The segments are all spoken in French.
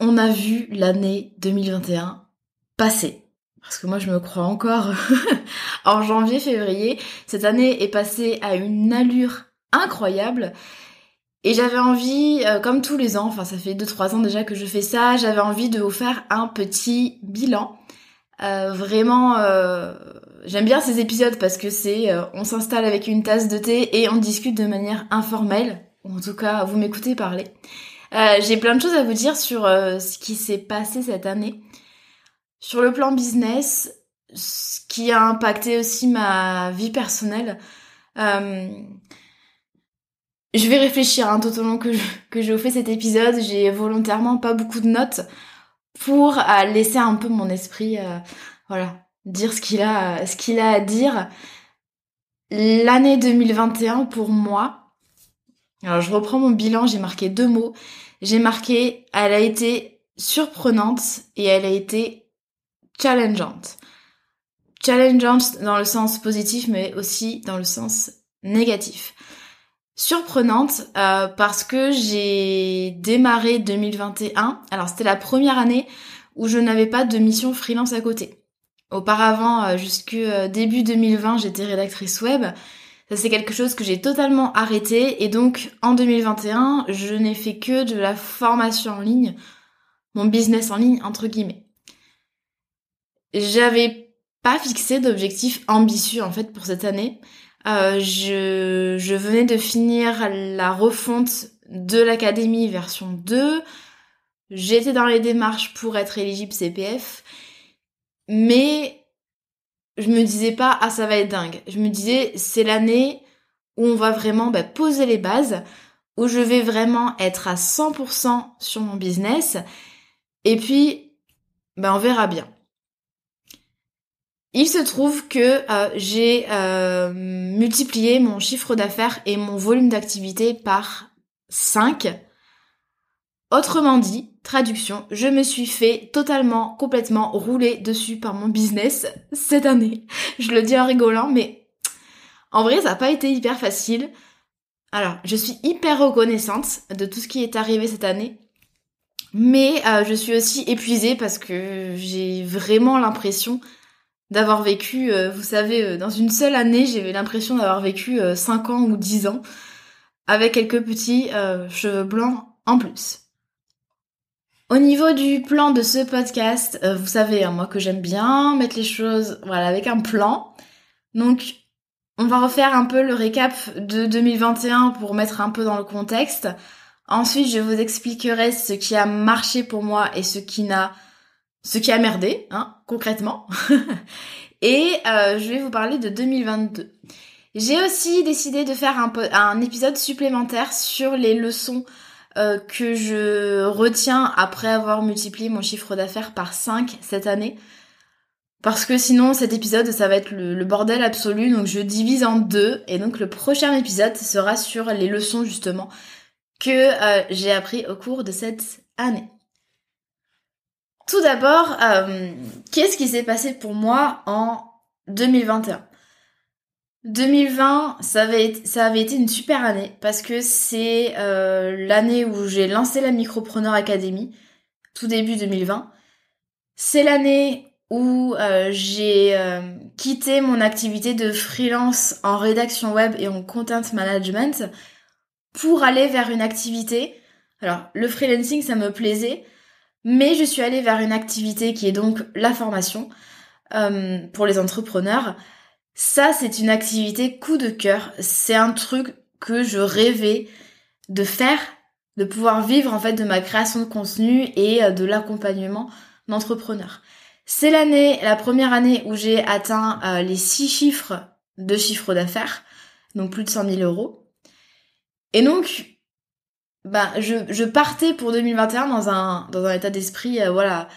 on a vu l'année 2021 passer. Parce que moi je me crois encore en janvier-février. Cette année est passée à une allure incroyable. Et j'avais envie, euh, comme tous les ans, enfin ça fait 2-3 ans déjà que je fais ça, j'avais envie de vous faire un petit bilan. Euh, vraiment, euh, j'aime bien ces épisodes parce que c'est, on s'installe avec une tasse de thé et on discute de manière informelle. Ou en tout cas, vous m'écoutez parler. Euh, j'ai plein de choses à vous dire sur euh, ce qui s'est passé cette année. Sur le plan business, ce qui a impacté aussi ma vie personnelle. Euh, je vais réfléchir hein, tout au long que je, que je vous fais cet épisode. J'ai volontairement pas beaucoup de notes pour laisser un peu mon esprit, voilà, dire ce qu'il a, ce qu'il a à dire. L'année 2021 pour moi, alors je reprends mon bilan, j'ai marqué deux mots. J'ai marqué elle a été surprenante et elle a été challengeante. Challengeante dans le sens positif mais aussi dans le sens négatif. Surprenante euh, parce que j'ai démarré 2021. Alors c'était la première année où je n'avais pas de mission freelance à côté. Auparavant, euh, jusque euh, début 2020, j'étais rédactrice web ça c'est quelque chose que j'ai totalement arrêté et donc en 2021, je n'ai fait que de la formation en ligne, mon business en ligne entre guillemets. J'avais pas fixé d'objectif ambitieux en fait pour cette année. Euh, je, je venais de finir la refonte de l'académie version 2. J'étais dans les démarches pour être éligible CPF. Mais je me disais pas ah ça va être dingue. Je me disais c'est l'année où on va vraiment bah, poser les bases, où je vais vraiment être à 100% sur mon business, et puis bah, on verra bien. Il se trouve que euh, j'ai euh, multiplié mon chiffre d'affaires et mon volume d'activité par 5 Autrement dit, traduction, je me suis fait totalement, complètement rouler dessus par mon business cette année. Je le dis en rigolant, mais en vrai, ça n'a pas été hyper facile. Alors, je suis hyper reconnaissante de tout ce qui est arrivé cette année. Mais euh, je suis aussi épuisée parce que j'ai vraiment l'impression d'avoir vécu, euh, vous savez, euh, dans une seule année, j'avais l'impression d'avoir vécu 5 ans ou 10 ans, avec quelques petits cheveux blancs en plus. Au niveau du plan de ce podcast, euh, vous savez, hein, moi que j'aime bien mettre les choses voilà, avec un plan. Donc, on va refaire un peu le récap de 2021 pour mettre un peu dans le contexte. Ensuite, je vous expliquerai ce qui a marché pour moi et ce qui n'a, ce qui a merdé, hein, concrètement. et euh, je vais vous parler de 2022. J'ai aussi décidé de faire un, un épisode supplémentaire sur les leçons euh, que je retiens après avoir multiplié mon chiffre d'affaires par 5 cette année. Parce que sinon cet épisode ça va être le, bordel absolu donc je divise en deux et donc le prochain épisode sera sur les leçons justement que euh, j'ai appris au cours de cette année. tout d'abord, euh, qu'est-ce qui s'est passé pour moi en 2021 2020, ça avait, été une super année parce que c'est euh, l'année où j'ai lancé la Micropreneur Academy, tout début 2020. C'est l'année où euh, j'ai euh, quitté mon activité de freelance en rédaction web et en content management pour aller vers une activité. Alors, le freelancing, ça me plaisait, mais je suis allée vers une activité qui est donc la formation pour les entrepreneurs ça, c'est une activité coup de cœur. C'est un truc que je rêvais de faire, de pouvoir vivre en fait de ma création de contenu et euh, de l'accompagnement d'entrepreneurs. C'est l'année, la première année où j'ai atteint euh, les six chiffres de chiffre d'affaires, donc plus de 100 000 euros. Et donc, bah, je, partais pour 2021 dans un, dans un état d'esprit, euh, voilà,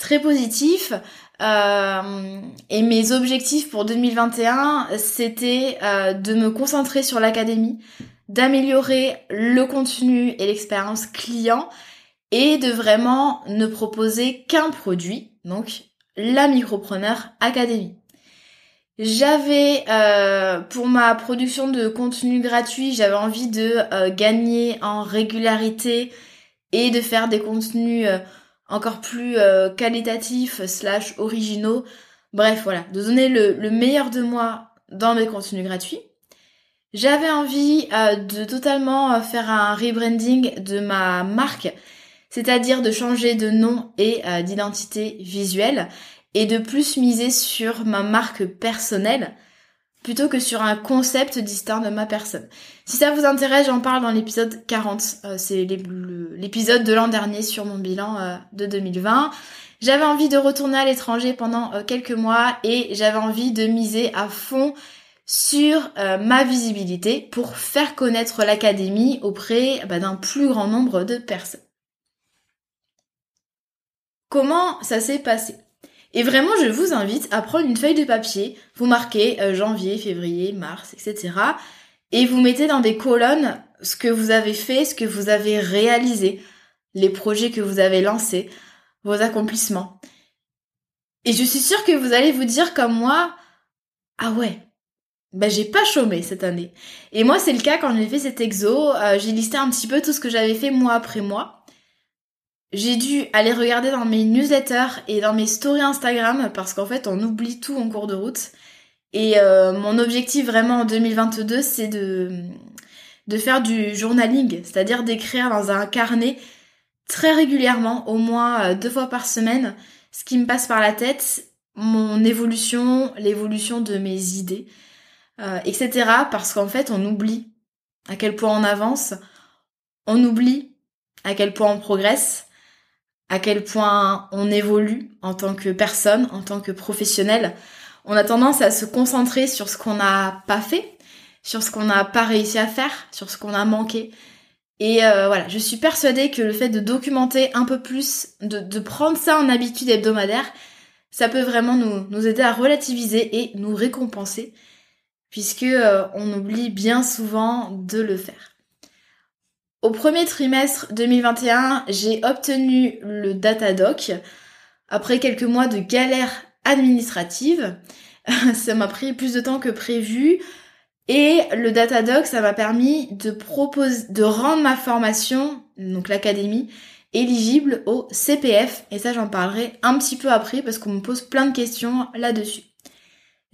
très positif. Euh, et mes objectifs pour 2021, c'était euh, de me concentrer sur l'académie, d'améliorer le contenu et l'expérience client et de vraiment ne proposer qu'un produit, donc la Micropreneur Academy. J'avais, euh, pour ma production de contenu gratuit, j'avais envie de gagner en régularité et de faire des contenus encore plus euh, qualitatifs slash originaux. Bref, voilà, de donner le, meilleur de moi dans mes contenus gratuits. J'avais envie euh, de totalement euh, faire un rebranding de ma marque, c'est-à-dire de changer de nom et d'identité visuelle et de plus miser sur ma marque personnelle plutôt que sur un concept distinct de ma personne. Si ça vous intéresse, j'en parle dans l'épisode 40. Euh, c'est l'épisode de l'an dernier sur mon bilan euh, de 2020. J'avais envie de retourner à l'étranger pendant euh, quelques mois et j'avais envie de miser à fond sur ma visibilité pour faire connaître l'académie auprès bah, d'un plus grand nombre de personnes. Comment ça s'est passé? Et vraiment, je vous invite à prendre une feuille de papier, vous marquez euh, janvier, février, mars, etc. Et vous mettez dans des colonnes ce que vous avez fait, ce que vous avez réalisé, les projets que vous avez lancés, vos accomplissements. Et je suis sûre que vous allez vous dire comme moi, ah ouais, ben j'ai pas chômé cette année. Et moi c'est le cas quand j'ai fait cet exo, euh, j'ai listé un petit peu tout ce que j'avais fait mois après mois j'ai dû aller regarder dans mes newsletters et dans mes stories Instagram parce qu'en fait on oublie tout en cours de route. Et euh, mon objectif vraiment en 2022 c'est de, de faire du journaling, c'est-à-dire d'écrire dans un carnet très régulièrement, au moins euh, deux fois par semaine, ce qui me passe par la tête, mon évolution, l'évolution de mes idées, euh, etc. Parce qu'en fait on oublie à quel point on avance, on oublie à quel point on progresse à quel point on évolue en tant que personne, en tant que professionnel. On a tendance à se concentrer sur ce qu'on n'a pas fait, sur ce qu'on n'a pas réussi à faire, sur ce qu'on a manqué. Et euh, voilà, je suis persuadée que le fait de documenter un peu plus, de, prendre ça en habitude hebdomadaire, ça peut vraiment nous, nous aider à relativiser et nous récompenser, puisque euh, on oublie bien souvent de le faire. Au premier trimestre 2021, j'ai obtenu le Datadoc après quelques mois de galère administrative. ça m'a pris plus de temps que prévu. Et le Datadoc, ça m'a permis de proposer, de rendre ma formation, donc l'académie, éligible au CPF. Et ça, j'en parlerai un petit peu après parce qu'on me pose plein de questions là-dessus.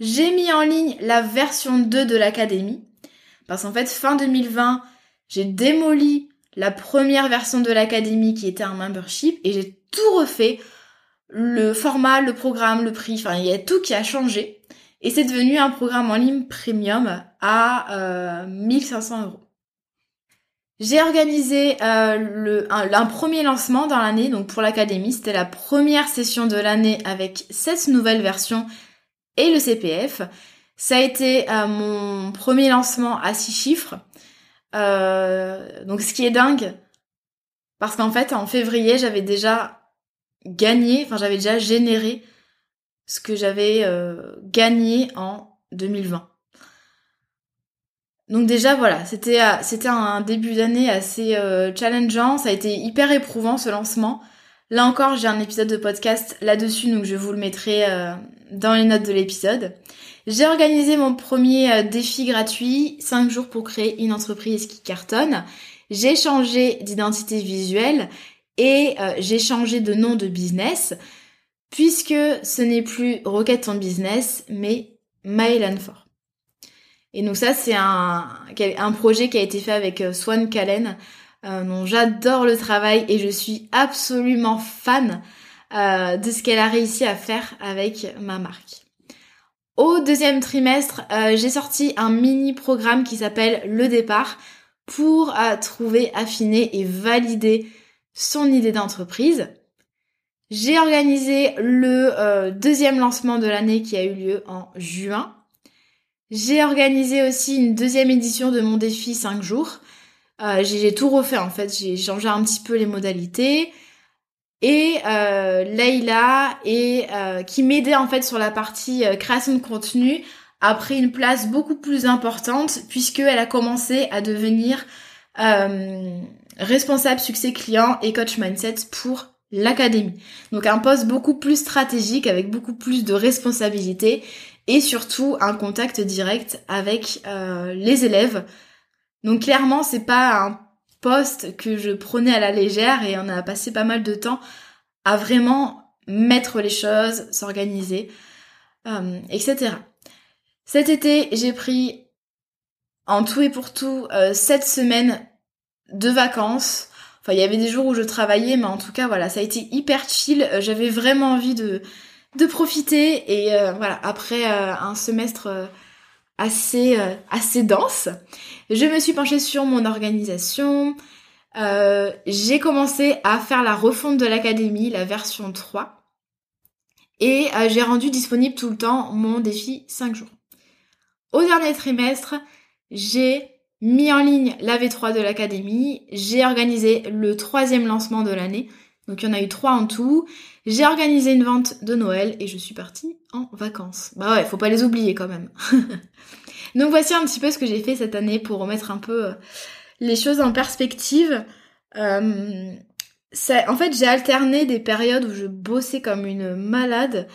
J'ai mis en ligne la version 2 de l'académie. Parce qu'en fait, fin 2020, j'ai démoli la première version de l'académie qui était un membership et j'ai tout refait. Le format, le programme, le prix, enfin il y a tout qui a changé. Et c'est devenu un programme en ligne premium à euh, 1500 euros. J'ai organisé euh, le, un, premier lancement dans l'année, donc pour l'académie, c'était la première session de l'année avec cette nouvelle version et le CPF. Ça a été euh, mon premier lancement à six chiffres. Euh, donc ce qui est dingue, parce qu'en fait en février j'avais déjà gagné, enfin j'avais déjà généré ce que j'avais euh, gagné en 2020. Donc déjà voilà, c'était euh, un début d'année assez challengeant, ça a été hyper éprouvant ce lancement Là encore, j'ai un épisode de podcast là-dessus, donc je vous le mettrai dans les notes de l'épisode. J'ai organisé mon premier euh, défi gratuit, 5 jours pour créer une entreprise qui cartonne. J'ai changé d'identité visuelle et euh, j'ai changé de nom de business puisque ce n'est plus Rocket ton business mais Fort. Et donc ça c'est un, projet qui a été fait avec Swan Callen euh, j'adore le travail et je suis absolument fan euh, de ce qu'elle a réussi à faire avec ma marque. Au deuxième trimestre, euh, j'ai sorti un mini programme qui s'appelle Le départ pour trouver, affiner et valider son idée d'entreprise. J'ai organisé le deuxième lancement de l'année qui a eu lieu en juin. J'ai organisé aussi une deuxième édition de mon défi 5 jours euh, j'ai tout refait en fait, j'ai changé un petit peu les modalités. Et euh, Leïla, et, euh, qui m'aidait en fait sur la partie euh, création de contenu, a pris une place beaucoup plus importante puisqu'elle a commencé à devenir responsable succès client et coach mindset pour l'académie. Donc un poste beaucoup plus stratégique avec beaucoup plus de responsabilités et surtout un contact direct avec les élèves donc clairement, c'est pas un poste que je prenais à la légère et on a passé pas mal de temps à vraiment mettre les choses, s'organiser, euh, etc. Cet été, j'ai pris en tout et pour tout euh, sept semaines de vacances. Enfin, il y avait des jours où je travaillais, mais en tout cas, voilà, ça a été hyper chill. Euh, j'avais vraiment envie de de profiter et voilà, après un semestre assez assez dense, je me suis penchée sur mon organisation. Euh, j'ai commencé à faire la refonte de l'académie, la version 3. Et euh, j'ai rendu disponible tout le temps mon défi 5 jours. Au dernier trimestre, j'ai mis en ligne la V3 de l'académie. J'ai organisé le troisième lancement de l'année. Donc il y en a eu trois en tout. J'ai organisé une vente de Noël et je suis partie en vacances. Bah ouais, faut pas les oublier quand même. Donc voici un petit peu ce que j'ai fait cette année pour remettre un peu euh, les choses en perspective. Euh, en fait, j'ai alterné des périodes où je bossais comme une malade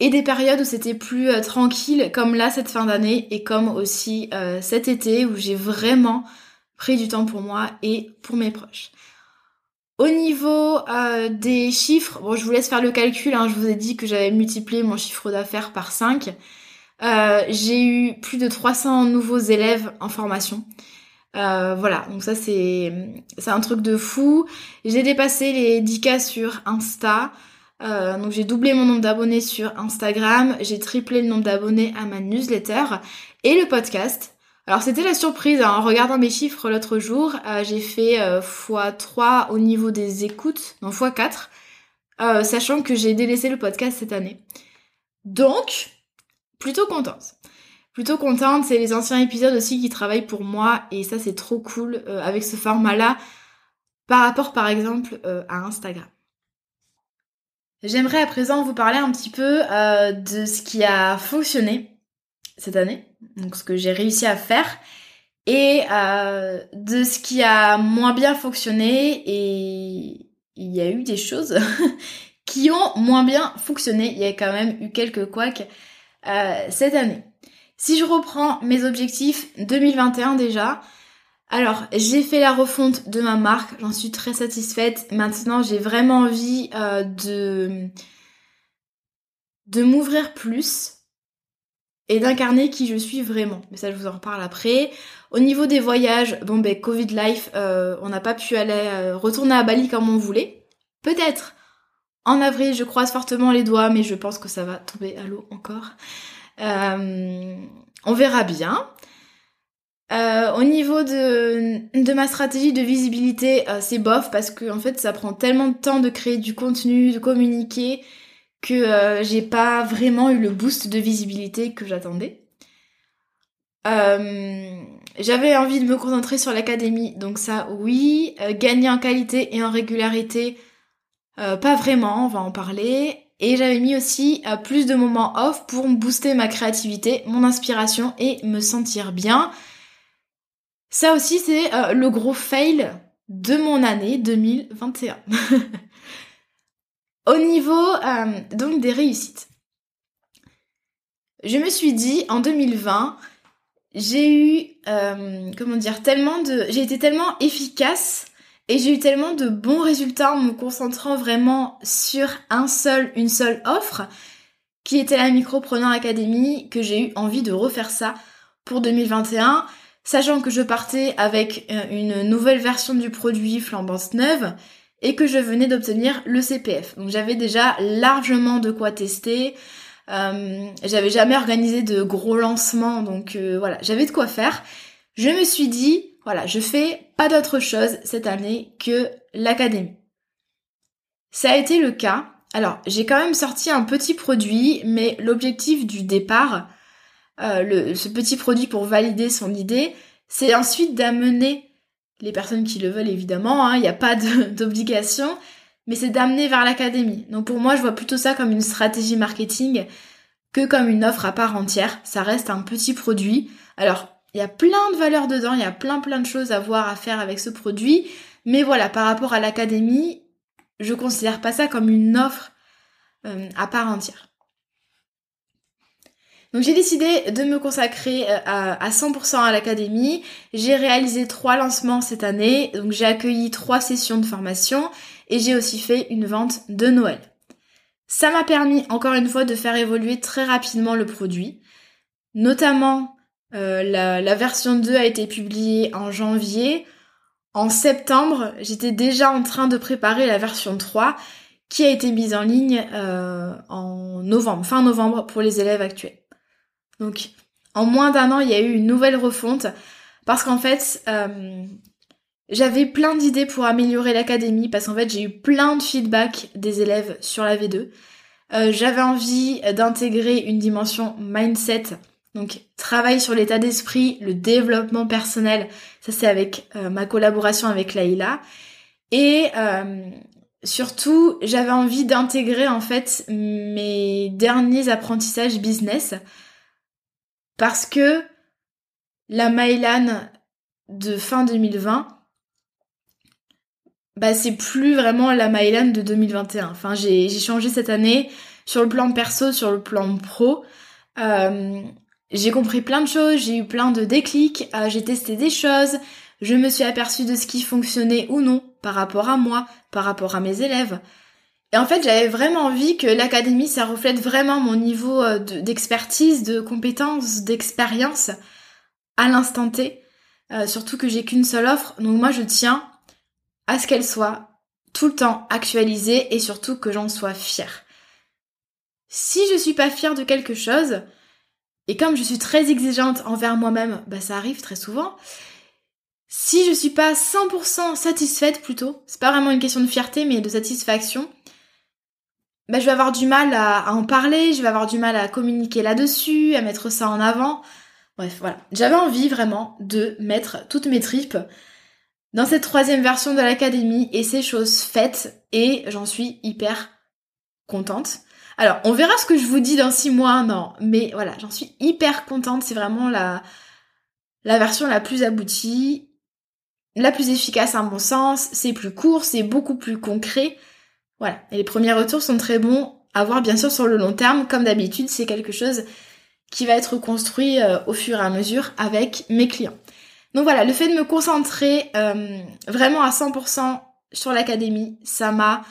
et des périodes où c'était plus euh, tranquille, comme là cette fin d'année et comme aussi cet été où j'ai vraiment pris du temps pour moi et pour mes proches. Au niveau des chiffres, bon, je vous laisse faire le calcul. Hein, je vous ai dit que j'avais multiplié mon chiffre d'affaires par 5. Euh, j'ai eu plus de 300 nouveaux élèves en formation. Euh, voilà, donc ça c'est un truc de fou. J'ai dépassé les 10K sur Insta. Euh, donc j'ai doublé mon nombre d'abonnés sur Instagram, j'ai triplé le nombre d'abonnés à ma newsletter et le podcast. Alors c'était la surprise, hein. en regardant mes chiffres l'autre jour, j'ai fait x3 au niveau des écoutes, non x4, sachant que j'ai délaissé le podcast cette année. Donc, plutôt contente. Plutôt contente, c'est les anciens épisodes aussi qui travaillent pour moi et ça c'est trop cool euh, avec ce format-là par rapport par exemple euh, à Instagram. J'aimerais à présent vous parler un petit peu euh, de ce qui a fonctionné cette année, donc ce que j'ai réussi à faire, et de ce qui a moins bien fonctionné, et il y a eu des choses qui ont moins bien fonctionné, il y a quand même eu quelques couacs euh, cette année. Si je reprends mes objectifs 2021 déjà, alors j'ai fait la refonte de ma marque, j'en suis très satisfaite. Maintenant j'ai vraiment envie euh, de de m'ouvrir plus et d'incarner qui je suis vraiment. Mais ça je vous en reparle après. Au niveau des voyages, bon ben Covid life, euh, on n'a pas pu aller retourner à Bali comme on voulait. Peut-être en avril, je croise fortement les doigts, mais je pense que ça va tomber à l'eau encore. Euh, on verra bien. Euh, au niveau de, de, ma stratégie de visibilité, euh, c'est bof parce que en fait ça prend tellement de temps de créer du contenu, de communiquer que j'ai pas vraiment eu le boost de visibilité que j'attendais. J'avais envie de me concentrer sur l'académie, donc ça oui. gagner en qualité et en régularité, euh, pas vraiment, on va en parler. Et j'avais mis aussi euh, plus de moments off pour booster ma créativité, mon inspiration et me sentir bien. Ça aussi, c'est euh, le gros fail de mon année 2021. Au niveau donc des réussites, je me suis dit en 2020, j'ai eu comment dire tellement de, j'ai été tellement efficace et j'ai eu tellement de bons résultats en me concentrant vraiment sur un seul, une seule offre, qui était la Micropreneur Academy, que j'ai eu envie de refaire ça pour 2021, sachant que je partais avec euh, une nouvelle version du produit flambante neuve et que je venais d'obtenir le CPF. Donc j'avais déjà largement de quoi tester. Euh, j'avais jamais organisé de gros lancements, donc euh, voilà, j'avais de quoi faire. Je me suis dit, voilà, je fais pas d'autre chose cette année que l'académie. Ça a été le cas. Alors, j'ai quand même sorti un petit produit, mais l'objectif du départ, euh, ce petit produit pour valider son idée, c'est ensuite d'amener les personnes qui le veulent évidemment, hein, il n'y a pas d'obligation, mais c'est d'amener vers l'académie. Donc pour moi, je vois plutôt ça comme une stratégie marketing que comme une offre à part entière. Ça reste un petit produit. Alors, il y a plein de valeurs dedans, il y a plein plein de choses à voir, à faire avec ce produit. Mais voilà, par rapport à l'académie, je considère pas ça comme une offre euh, à part entière. Donc j'ai décidé de me consacrer euh, à, 100% à l'académie. J'ai réalisé trois lancements cette année, donc j'ai accueilli trois sessions de formation et j'ai aussi fait une vente de Noël. Ça m'a permis encore une fois de faire évoluer très rapidement le produit, notamment euh, la, version 2 a été publiée en janvier. En septembre, j'étais déjà en train de préparer la version 3 qui a été mise en ligne euh, en novembre, fin novembre pour les élèves actuels. Donc en moins d'un an, il y a eu une nouvelle refonte parce qu'en fait, euh, j'avais plein d'idées pour améliorer l'académie parce qu'en fait, j'ai eu plein de feedback des élèves sur la V2. j'avais envie d'intégrer une dimension mindset donc travail sur l'état d'esprit, le développement personnel, ça c'est avec euh, ma collaboration avec Laïla. Et euh, surtout, j'avais envie d'intégrer en fait mes derniers apprentissages business parce que la Mylan de fin 2020, bah c'est plus vraiment la Mylan de 2021. Enfin, j'ai changé cette année sur le plan perso, sur le plan pro. Euh, j'ai compris plein de choses, j'ai eu plein de déclics, euh, j'ai testé des choses, je me suis aperçue de ce qui fonctionnait ou non par rapport à moi, par rapport à mes élèves. Et en fait, j'avais vraiment envie que l'académie, ça reflète vraiment mon niveau euh, d'expertise, de, compétences, d'expérience à l'instant T. Euh, surtout que j'ai qu'une seule offre, donc moi je tiens à ce qu'elle soit tout le temps actualisée et surtout que j'en sois fière. Si je suis pas fière de quelque chose, et comme je suis très exigeante envers moi-même, bah ça arrive très souvent. Si je suis pas 100% satisfaite plutôt, c'est pas vraiment une question de fierté mais de satisfaction, bah je vais avoir du mal à, en parler, je vais avoir du mal à communiquer là-dessus, à mettre ça en avant. Bref, voilà. J'avais envie vraiment de mettre toutes mes tripes dans cette troisième version de l'académie et ces choses faites et j'en suis hyper contente. Alors, on verra ce que je vous dis dans six mois, non. Mais voilà, j'en suis hyper contente. C'est vraiment la, la version la plus aboutie, la plus efficace à mon sens. C'est plus court, c'est beaucoup plus concret. Voilà. Et les premiers retours sont très bons à voir, bien sûr, sur le long terme. Comme d'habitude, c'est quelque chose qui va être construit euh, au fur et à mesure avec mes clients. Donc voilà, le fait de me concentrer euh, vraiment à 100% sur l'académie, ça m'a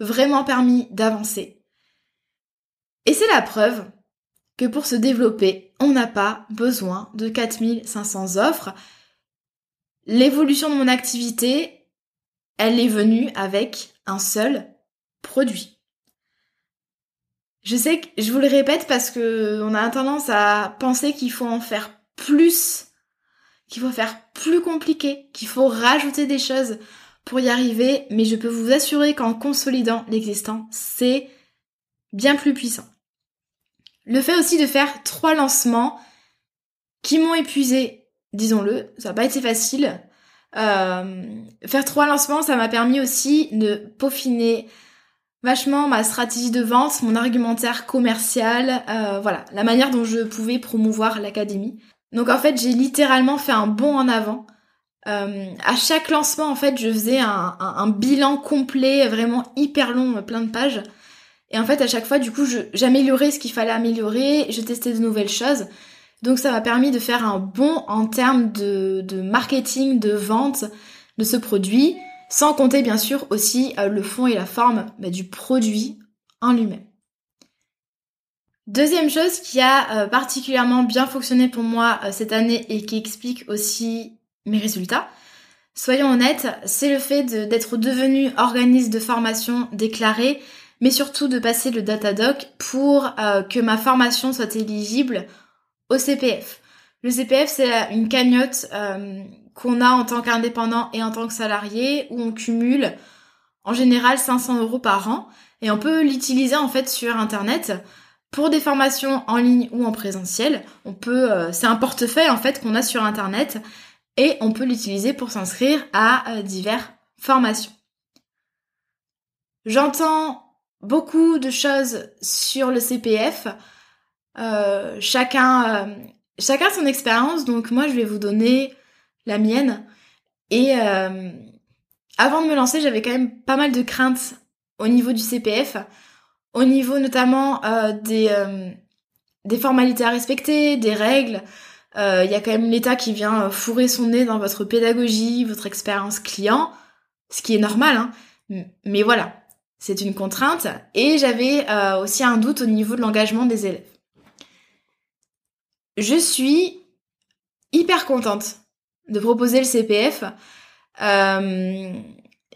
vraiment permis d'avancer. Et c'est la preuve que pour se développer, on n'a pas besoin de 4500 offres. L'évolution de mon activité, elle est venue avec un seul produit. Je sais que je vous le répète parce que on a tendance à penser qu'il faut en faire plus, qu'il faut faire plus compliqué, qu'il faut rajouter des choses pour y arriver, mais je peux vous assurer qu'en consolidant l'existant, c'est bien plus puissant. Le fait aussi de faire trois lancements qui m'ont épuisé, disons-le, ça n'a pas été facile. Euh, faire trois lancements, ça m'a permis aussi de peaufiner vachement ma stratégie de vente, mon argumentaire commercial, euh, voilà, la manière dont je pouvais promouvoir l'académie. Donc en fait, j'ai littéralement fait un bond en avant. Euh, à chaque lancement, en fait, je faisais un, un bilan complet, vraiment hyper long, plein de pages. Et en fait, à chaque fois, du coup, j'améliorais ce qu'il fallait améliorer, je testais de nouvelles choses. Donc ça m'a permis de faire un bond en termes de, marketing, de vente de ce produit, sans compter bien sûr aussi euh, le fond et la forme bah, du produit en lui-même. Deuxième chose qui a euh, particulièrement bien fonctionné pour moi euh, cette année et qui explique aussi mes résultats, soyons honnêtes, c'est le fait d'être devenu organisme de formation déclaré, mais surtout de passer le Datadoc pour que ma formation soit éligible au CPF. Le CPF, c'est une cagnotte qu'on a en tant qu'indépendant et en tant que salarié, où on cumule en général 500 euros par an, et on peut l'utiliser en fait sur Internet pour des formations en ligne ou en présentiel. Euh, c'est un portefeuille en fait qu'on a sur Internet, et on peut l'utiliser pour s'inscrire à euh, diverses formations. J'entends beaucoup de choses sur le CPF. Euh, chacun, chacun son expérience, donc moi je vais vous donner la mienne. Et euh, avant de me lancer, j'avais quand même pas mal de craintes au niveau du CPF, au niveau notamment des, des formalités à respecter, des règles. Il y a quand même l'État qui vient fourrer son nez dans votre pédagogie, votre expérience client, ce qui est normal, hein. mais voilà, c'est une contrainte. Et j'avais aussi un doute au niveau de l'engagement des élèves. Je suis hyper contente de proposer le CPF. Euh,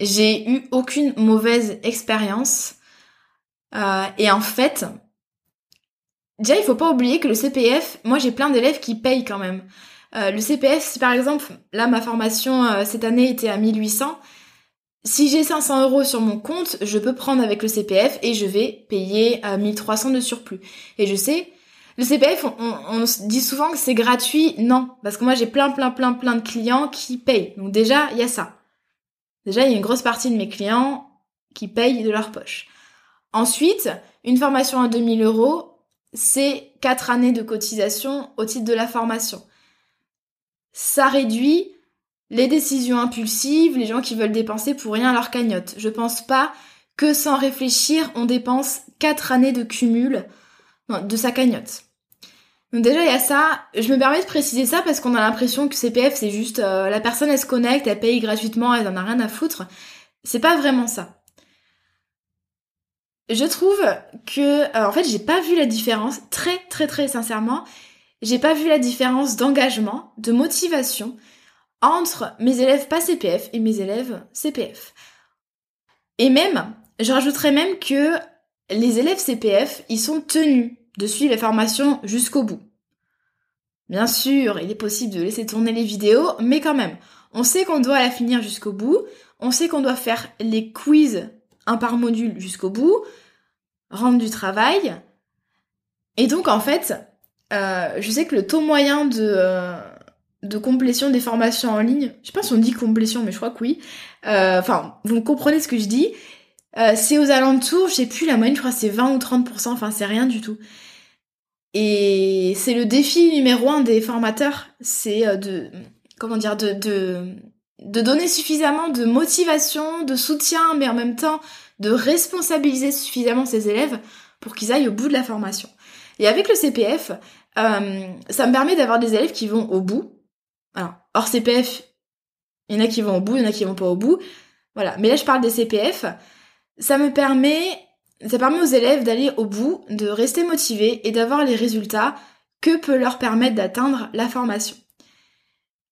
j'ai eu aucune mauvaise expérience. Euh, et en fait, déjà, il faut pas oublier que le CPF, moi j'ai plein d'élèves qui payent quand même. Euh, le CPF, si par exemple, là ma formation cette année était à 1800, si j'ai 500 euros sur mon compte, je peux prendre avec le CPF et je vais payer 1300 de surplus. Et je sais le CPF, on, dit souvent que c'est gratuit. Non, parce que moi j'ai plein, plein, plein, plein de clients qui payent. Donc déjà, il y a ça. Déjà, il y a une grosse partie de mes clients qui payent de leur poche. Ensuite, une formation à 2000 euros, c'est 4 années de cotisation au titre de la formation. Ça réduit les décisions impulsives, les gens qui veulent dépenser pour rien leur cagnotte. Je pense pas que sans réfléchir, on dépense 4 années de cumul de sa cagnotte. Donc déjà il y a ça, je me permets de préciser ça parce qu'on a l'impression que CPF c'est juste euh, la personne elle se connecte, elle paye gratuitement, elle en a rien à foutre. C'est pas vraiment ça. Je trouve que euh, en fait j'ai pas vu la différence, très très très sincèrement, j'ai pas vu la différence d'engagement, de motivation entre mes élèves pas CPF et mes élèves CPF. Et même, je rajouterais même que les élèves CPF, ils sont tenus de suivre la formation jusqu'au bout. Bien sûr, il est possible de laisser tourner les vidéos, mais quand même, on sait qu'on doit la finir jusqu'au bout, on sait qu'on doit faire les quiz un par module jusqu'au bout, rendre du travail. Et donc en fait, euh, je sais que le taux moyen de, euh, de complétion des formations en ligne, je sais pas si on dit complétion, mais je crois que oui. Euh, enfin, vous comprenez ce que je dis. Euh, c'est aux alentours, je sais plus la moyenne, je crois c'est 20 ou 30%, enfin c'est rien du tout. Et c'est le défi numéro un des formateurs, c'est euh, de, comment dire, de, de, de donner suffisamment de motivation, de soutien, mais en même temps de responsabiliser suffisamment ses élèves pour qu'ils aillent au bout de la formation. Et avec le CPF, euh, ça me permet d'avoir des élèves qui vont au bout. Alors, hors CPF, il y en a qui vont au bout, il y en a qui vont pas au bout. Voilà. Mais là, je parle des CPF ça me permet, ça permet aux élèves d'aller au bout, de rester motivés et d'avoir les résultats que peut leur permettre d'atteindre la formation.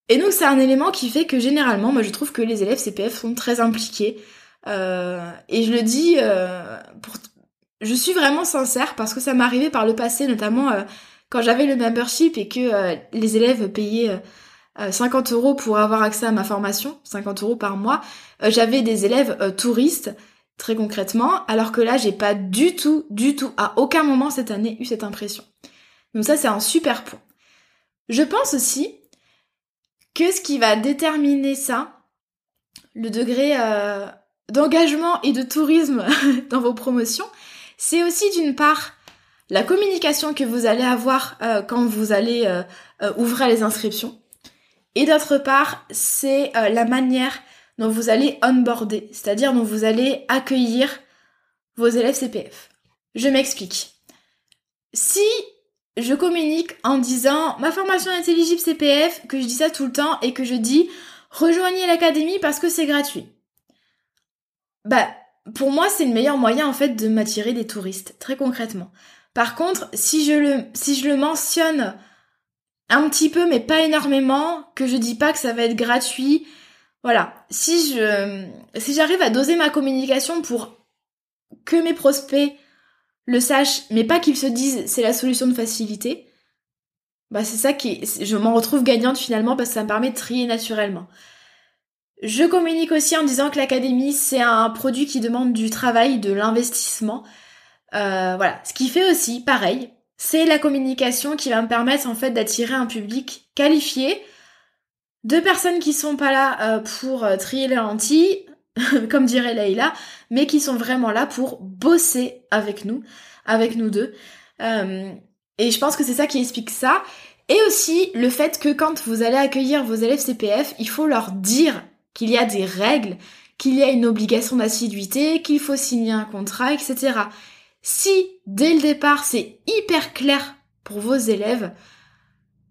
Et donc c'est un élément qui fait que généralement, moi je trouve que les élèves CPF sont très impliqués. Euh, et je le dis, euh, pour... je suis vraiment sincère parce que ça m'est arrivé par le passé, notamment euh, quand j'avais le membership et que les élèves payaient 50 euros pour avoir accès à ma formation, 50 euros par mois. j'avais des élèves touristes très concrètement, alors que là, j'ai pas du tout, du tout, à aucun moment cette année eu cette impression. Donc ça, c'est un super point. Je pense aussi que ce qui va déterminer ça, le degré euh, d'engagement et de tourisme dans vos promotions, c'est aussi d'une part la communication que vous allez avoir euh, quand vous allez euh, ouvrir les inscriptions, et d'autre part, c'est la manière dont vous allez onboarder, c'est-à-dire dont vous allez accueillir vos élèves CPF. Je m'explique. Si je communique en disant ma formation est éligible CPF, que je dis ça tout le temps et que je dis rejoignez l'académie parce que c'est gratuit. Bah, pour moi, c'est le meilleur moyen en fait de m'attirer des touristes, très concrètement. Par contre, si je le, si je le mentionne un petit peu, mais pas énormément, que je dis pas que ça va être gratuit, voilà. Si je, si j'arrive à doser ma communication pour que mes prospects le sachent, mais pas qu'ils se disent c'est la solution de facilité, bah c'est ça qui, je m'en retrouve gagnante finalement parce que ça me permet de trier naturellement. Je communique aussi en disant que l'académie c'est un produit qui demande du travail, de l'investissement. Euh, voilà. Ce qui fait aussi, pareil, c'est la communication qui va me permettre en fait d'attirer un public qualifié, de personnes qui sont pas là euh, pour euh, trier les lentilles, comme dirait Leïla, mais qui sont vraiment là pour bosser avec nous, avec nous deux. Euh, et je pense que c'est ça qui explique ça. Et aussi le fait que quand vous allez accueillir vos élèves CPF, il faut leur dire qu'il y a des règles, qu'il y a une obligation d'assiduité, qu'il faut signer un contrat, etc. Si dès le départ c'est hyper clair pour vos élèves,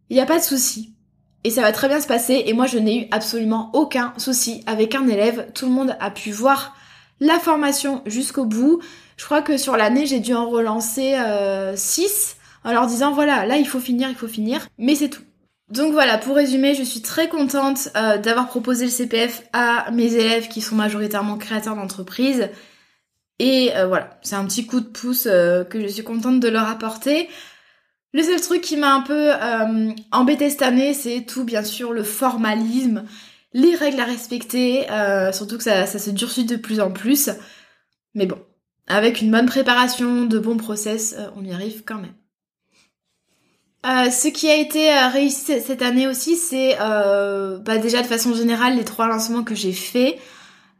il n'y a pas de souci. Et ça va très bien se passer et moi je n'ai eu absolument aucun souci avec un élève. Tout le monde a pu voir la formation jusqu'au bout. Je crois que sur l'année j'ai dû en relancer 6 euh, en leur disant voilà là il faut finir, il faut finir. Mais c'est tout. Donc voilà, pour résumer, je suis très contente euh, d'avoir proposé le CPF à mes élèves qui sont majoritairement créateurs d'entreprise. Et euh, voilà, c'est un petit coup de pouce que je suis contente de leur apporter. Le seul truc qui m'a un peu euh, embêté cette année, c'est tout bien sûr le formalisme, les règles à respecter, euh, surtout que ça, se durcit de plus en plus. Mais bon, avec une bonne préparation, de bons process, euh, on y arrive quand même. ce qui a été réussi cette année aussi, c'est bah déjà de façon générale les trois lancements que j'ai faits.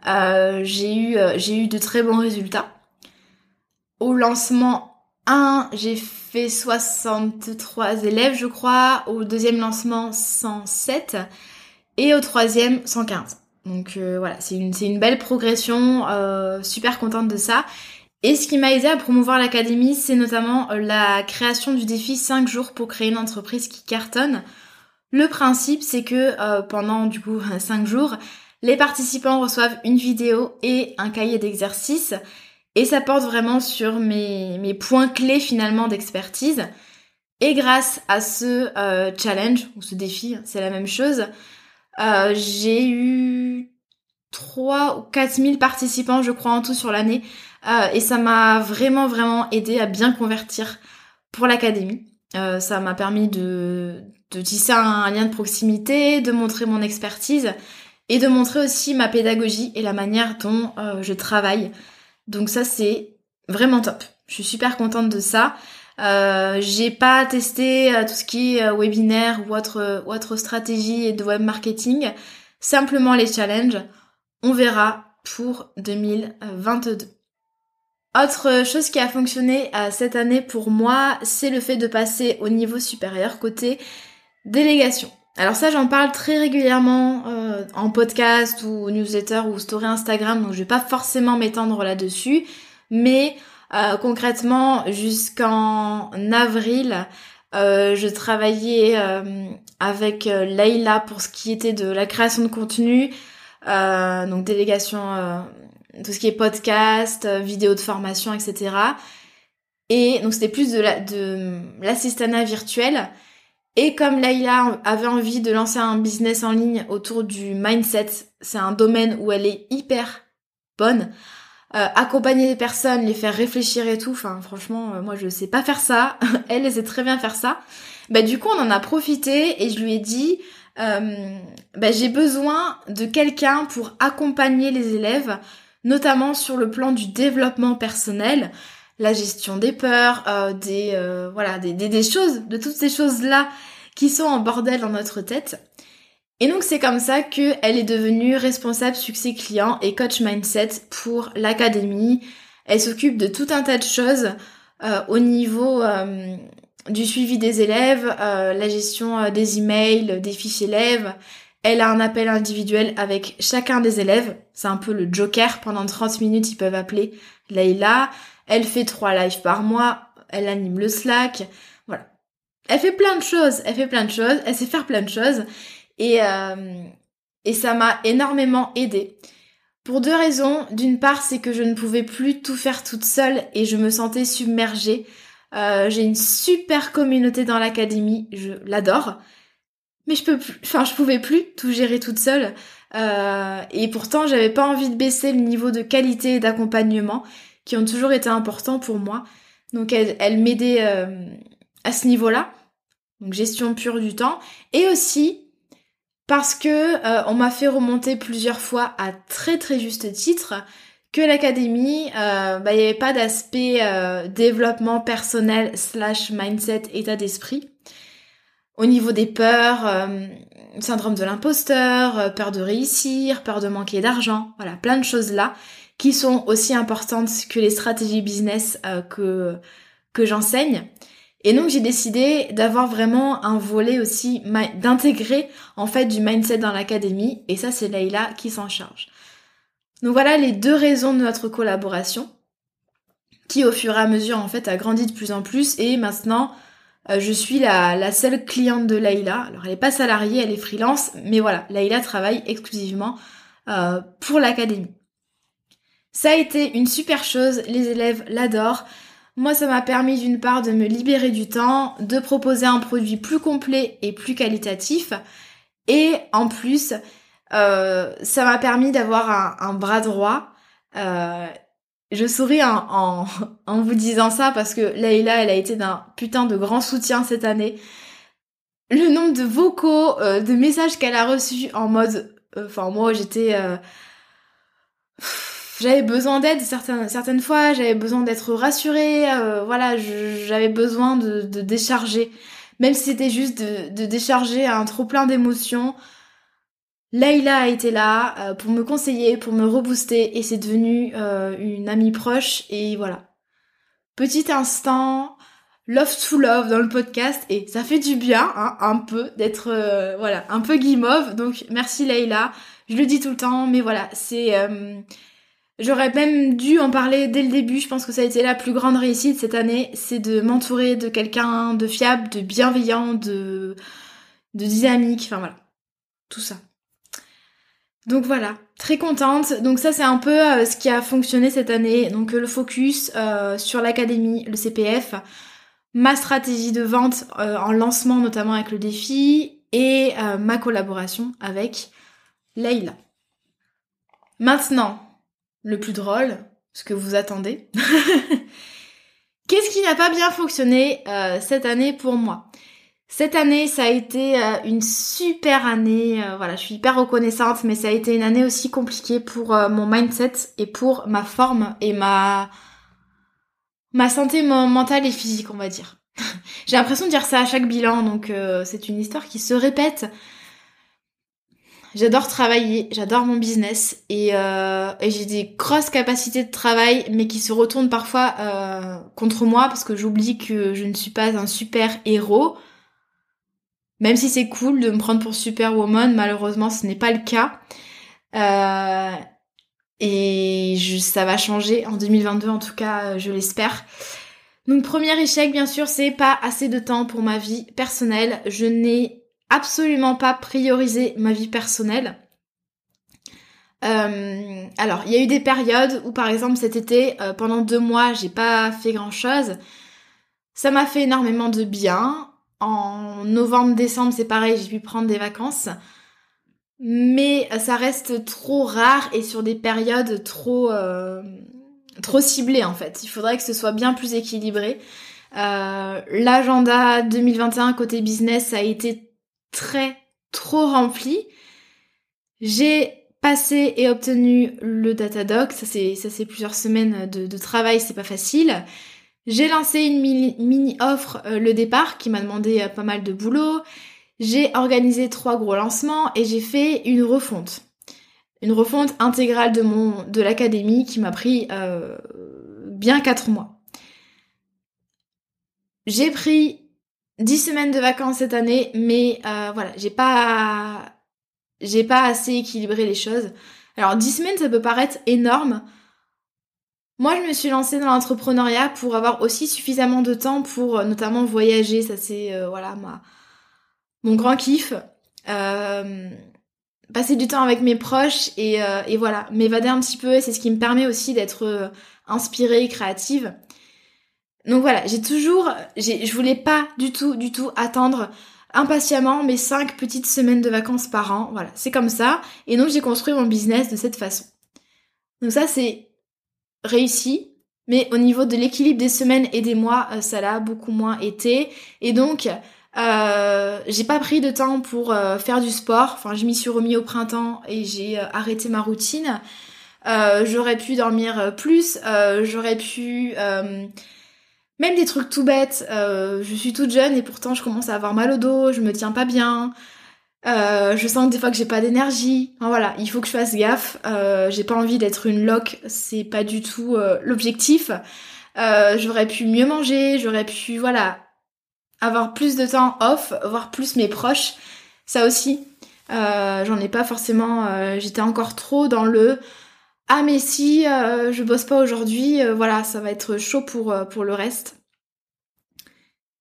j'ai eu j'ai eu de très bons résultats. Au lancement 1, j'ai fait 63 élèves, je crois. Au deuxième lancement, 107. Et au troisième, 115. Donc euh, voilà, c'est une, belle progression, euh, super contente de ça. Et ce qui m'a aidé à promouvoir l'académie, c'est notamment euh, la création du défi 5 jours pour créer une entreprise qui cartonne. Le principe, c'est que pendant du coup 5 jours, les participants reçoivent une vidéo et un cahier d'exercice et ça porte vraiment sur mes, points clés finalement d'expertise. Et grâce à ce euh, challenge, ou ce défi, c'est la même chose, euh, j'ai eu 3 ou 4 000 participants, je crois, en tout sur l'année. Euh, et ça m'a vraiment, vraiment aidé à bien convertir pour l'académie. ça m'a permis de, de tisser un lien de proximité, de montrer mon expertise et de montrer aussi ma pédagogie et la manière dont je travaille donc ça c'est vraiment top. Je suis super contente de ça. Euh, j'ai pas testé euh, tout ce qui est euh, webinaire ou autre, ou autre stratégie de web marketing. Simplement les challenges. On verra pour 2022. Autre chose qui a fonctionné cette année pour moi, c'est le fait de passer au niveau supérieur côté délégation. Alors ça, j'en parle très régulièrement euh, en podcast ou newsletter ou story Instagram, donc je vais pas forcément m'étendre là-dessus, mais euh, concrètement, jusqu'en avril, euh, je travaillais avec Leïla pour ce qui était de la création de contenu, donc délégation, tout ce qui est podcast, vidéo de formation, etc. Et donc c'était plus de l'assistanat virtuel. Et comme Layla avait envie de lancer un business en ligne autour du mindset, c'est un domaine où elle est hyper bonne. Euh, accompagner les personnes, les faire réfléchir et tout, enfin franchement, euh, moi je sais pas faire ça. elle, elle sait très bien faire ça. Bah du coup, on en a profité et je lui ai dit, euh, bah, j'ai besoin de quelqu'un pour accompagner les élèves, notamment sur le plan du développement personnel la gestion des peurs, euh, des euh, voilà, des, des, choses, de toutes ces choses là qui sont en bordel dans notre tête. Et donc c'est comme ça que elle est devenue responsable succès client et coach mindset pour l'académie. Elle s'occupe de tout un tas de choses euh, au niveau du suivi des élèves, la gestion des emails, des fiches élèves. Elle a un appel individuel avec chacun des élèves. C'est un peu le joker. Pendant 30 minutes, ils peuvent appeler Leïla. Elle fait trois lives par mois, elle anime le Slack, voilà. Elle fait plein de choses, elle fait plein de choses, elle sait faire plein de choses et euh, ça m'a énormément aidé. Pour deux raisons. D'une part, c'est que je ne pouvais plus tout faire toute seule et je me sentais submergée. Euh, j'ai une super communauté dans l'académie, je l'adore. Mais je peux pouvais plus tout gérer toute seule. Euh, et pourtant, j'avais pas envie de baisser le niveau de qualité et d'accompagnement qui ont toujours été importants pour moi. Donc elle, elle euh, à ce niveau-là. Donc gestion pure du temps. Et aussi parce que euh, on m'a fait remonter plusieurs fois à très très juste titre que l'académie, euh, bah, il n'y avait pas d'aspect développement personnel slash mindset état d'esprit. Au niveau des peurs, syndrome de l'imposteur, peur de réussir, peur de manquer d'argent, voilà, plein de choses là qui sont aussi importantes que les stratégies business que que j'enseigne. Et donc j'ai décidé d'avoir vraiment un volet aussi, d'intégrer en fait du mindset dans l'académie, et ça c'est Leïla qui s'en charge. Donc voilà les deux raisons de notre collaboration, qui au fur et à mesure en fait a grandi de plus en plus, et maintenant euh, je suis la, seule cliente de Leïla. Alors elle est pas salariée, elle est freelance, mais voilà, Leïla travaille exclusivement euh, pour l'académie. Ça a été une super chose, les élèves l'adorent. Moi, ça m'a permis d'une part de me libérer du temps, de proposer un produit plus complet et plus qualitatif. Et en plus, euh, ça m'a permis d'avoir un, bras droit. Euh, je souris en, en, vous disant ça parce que Leïla, elle a été d'un putain de grand soutien cette année. Le nombre de vocaux, euh, de messages qu'elle a reçus en mode... Enfin, moi, j'étais j'avais besoin d'aide certaines, certaines fois, j'avais besoin d'être rassurée, euh, voilà, j'avais besoin de, décharger, même si c'était juste de, de, décharger un trop plein d'émotions. Layla a été là euh, pour me conseiller, pour me rebooster et c'est devenu euh, une amie proche et voilà. Petit instant, love to love dans le podcast et ça fait du bien hein, un peu d'être voilà un peu guimauve donc merci Layla je le dis tout le temps mais voilà c'est J'aurais même dû en parler dès le début. Je pense que ça a été la plus grande réussite cette année. C'est de m'entourer de quelqu'un de fiable, de bienveillant, de, dynamique. Enfin voilà. Tout ça. Donc voilà, très contente. Donc ça c'est un peu euh, ce qui a fonctionné cette année. Donc le focus euh, sur l'académie, le CPF, ma stratégie de vente euh, en lancement notamment avec le défi et ma collaboration avec Leila. Maintenant, le plus drôle, ce que vous attendez. Qu'est-ce qui n'a pas bien fonctionné euh, cette année pour moi? Cette année, ça a été euh, une super année. Euh, voilà, je suis hyper reconnaissante, mais ça a été une année aussi compliquée pour mon mindset et pour ma forme et ma ma santé mentale et physique, on va dire. J'ai l'impression de dire ça à chaque bilan, donc c'est une histoire qui se répète. J'adore travailler, j'adore mon business euh, et, j'ai des grosses capacités de travail mais qui se retournent parfois euh, contre moi parce que j'oublie que je ne suis pas un super héros. Même si c'est cool de me prendre pour superwoman, malheureusement ce n'est pas le cas. Euh, et ça va changer en 2022 en tout cas, je l'espère. Donc premier échec bien sûr, c'est pas assez de temps pour ma vie personnelle. Je n'ai absolument pas prioriser ma vie personnelle. Euh, alors, il y a eu des périodes où, par exemple, cet été, euh, pendant deux mois, j'ai pas fait grand chose. Ça m'a fait énormément de bien. En novembre, décembre, c'est pareil, j'ai pu prendre des vacances. Mais ça reste trop rare et sur des périodes trop, euh, trop ciblées, en fait. Il faudrait que ce soit bien plus équilibré. L'agenda 2021 côté business a été très trop rempli. J'ai passé et obtenu le Datadoc, ça c'est ça c'est plusieurs semaines de, travail, c'est pas facile. J'ai lancé une mini, offre euh, le départ qui m'a demandé euh, pas mal de boulot. J'ai organisé trois gros lancements et j'ai fait une refonte. Une refonte intégrale de l'académie qui m'a pris euh, bien quatre mois. J'ai pris 10 semaines de vacances cette année, mais euh, voilà, j'ai pas j'ai pas assez équilibré les choses. Alors 10 semaines, ça peut paraître énorme. Moi, je me suis lancée dans l'entrepreneuriat pour avoir aussi suffisamment de temps pour euh, notamment voyager. Ça, c'est euh, voilà ma mon grand kiff. Passer du temps avec mes proches et, et voilà, m'évader un petit peu. Et c'est ce qui me permet aussi d'être inspirée, créative. Donc voilà, j'ai toujours, je voulais pas du tout, du tout attendre impatiemment mes cinq petites semaines de vacances par an. Voilà, c'est comme ça. Et donc j'ai construit mon business de cette façon. Donc ça c'est réussi, mais au niveau de l'équilibre des semaines et des mois, euh, ça l'a beaucoup moins été. Et donc, euh, j'ai pas pris de temps pour euh, faire du sport. Enfin, je m'y suis remis au printemps et j'ai arrêté ma routine. j'aurais pu dormir plus. j'aurais pu même des trucs tout bêtes. je suis toute jeune et pourtant je commence à avoir mal au dos. Je me tiens pas bien. Euh, je sens des fois que j'ai pas d'énergie. voilà, il faut que je fasse gaffe. Euh, j'ai pas envie d'être une loque, c'est pas du tout euh, l'objectif. j'aurais pu mieux manger, j'aurais pu voilà avoir plus de temps off, voir plus mes proches. Ça aussi, j'en ai pas forcément. J'étais encore trop dans le ah mais si je bosse pas aujourd'hui, voilà, ça va être chaud pour pour le reste.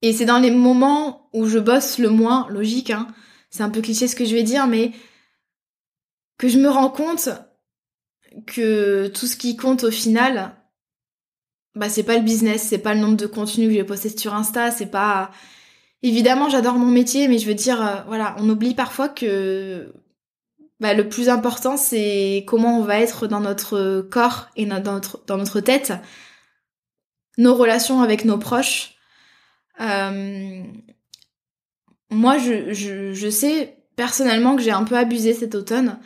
Et c'est dans les moments où je bosse le moins, logique, hein, c'est un peu cliché ce que je vais dire, mais que je me rends compte que tout ce qui compte au final, bah c'est pas le business, c'est pas le nombre de contenus que j'ai posté sur Insta, c'est pas évidemment j'adore mon métier, mais je veux dire euh, voilà, on oublie parfois que bah, le plus important c'est comment on va être dans notre corps et dans notre dans notre tête, nos relations avec nos proches. Euh, moi, je, je, je, sais personnellement que j'ai un peu abusé cet automne.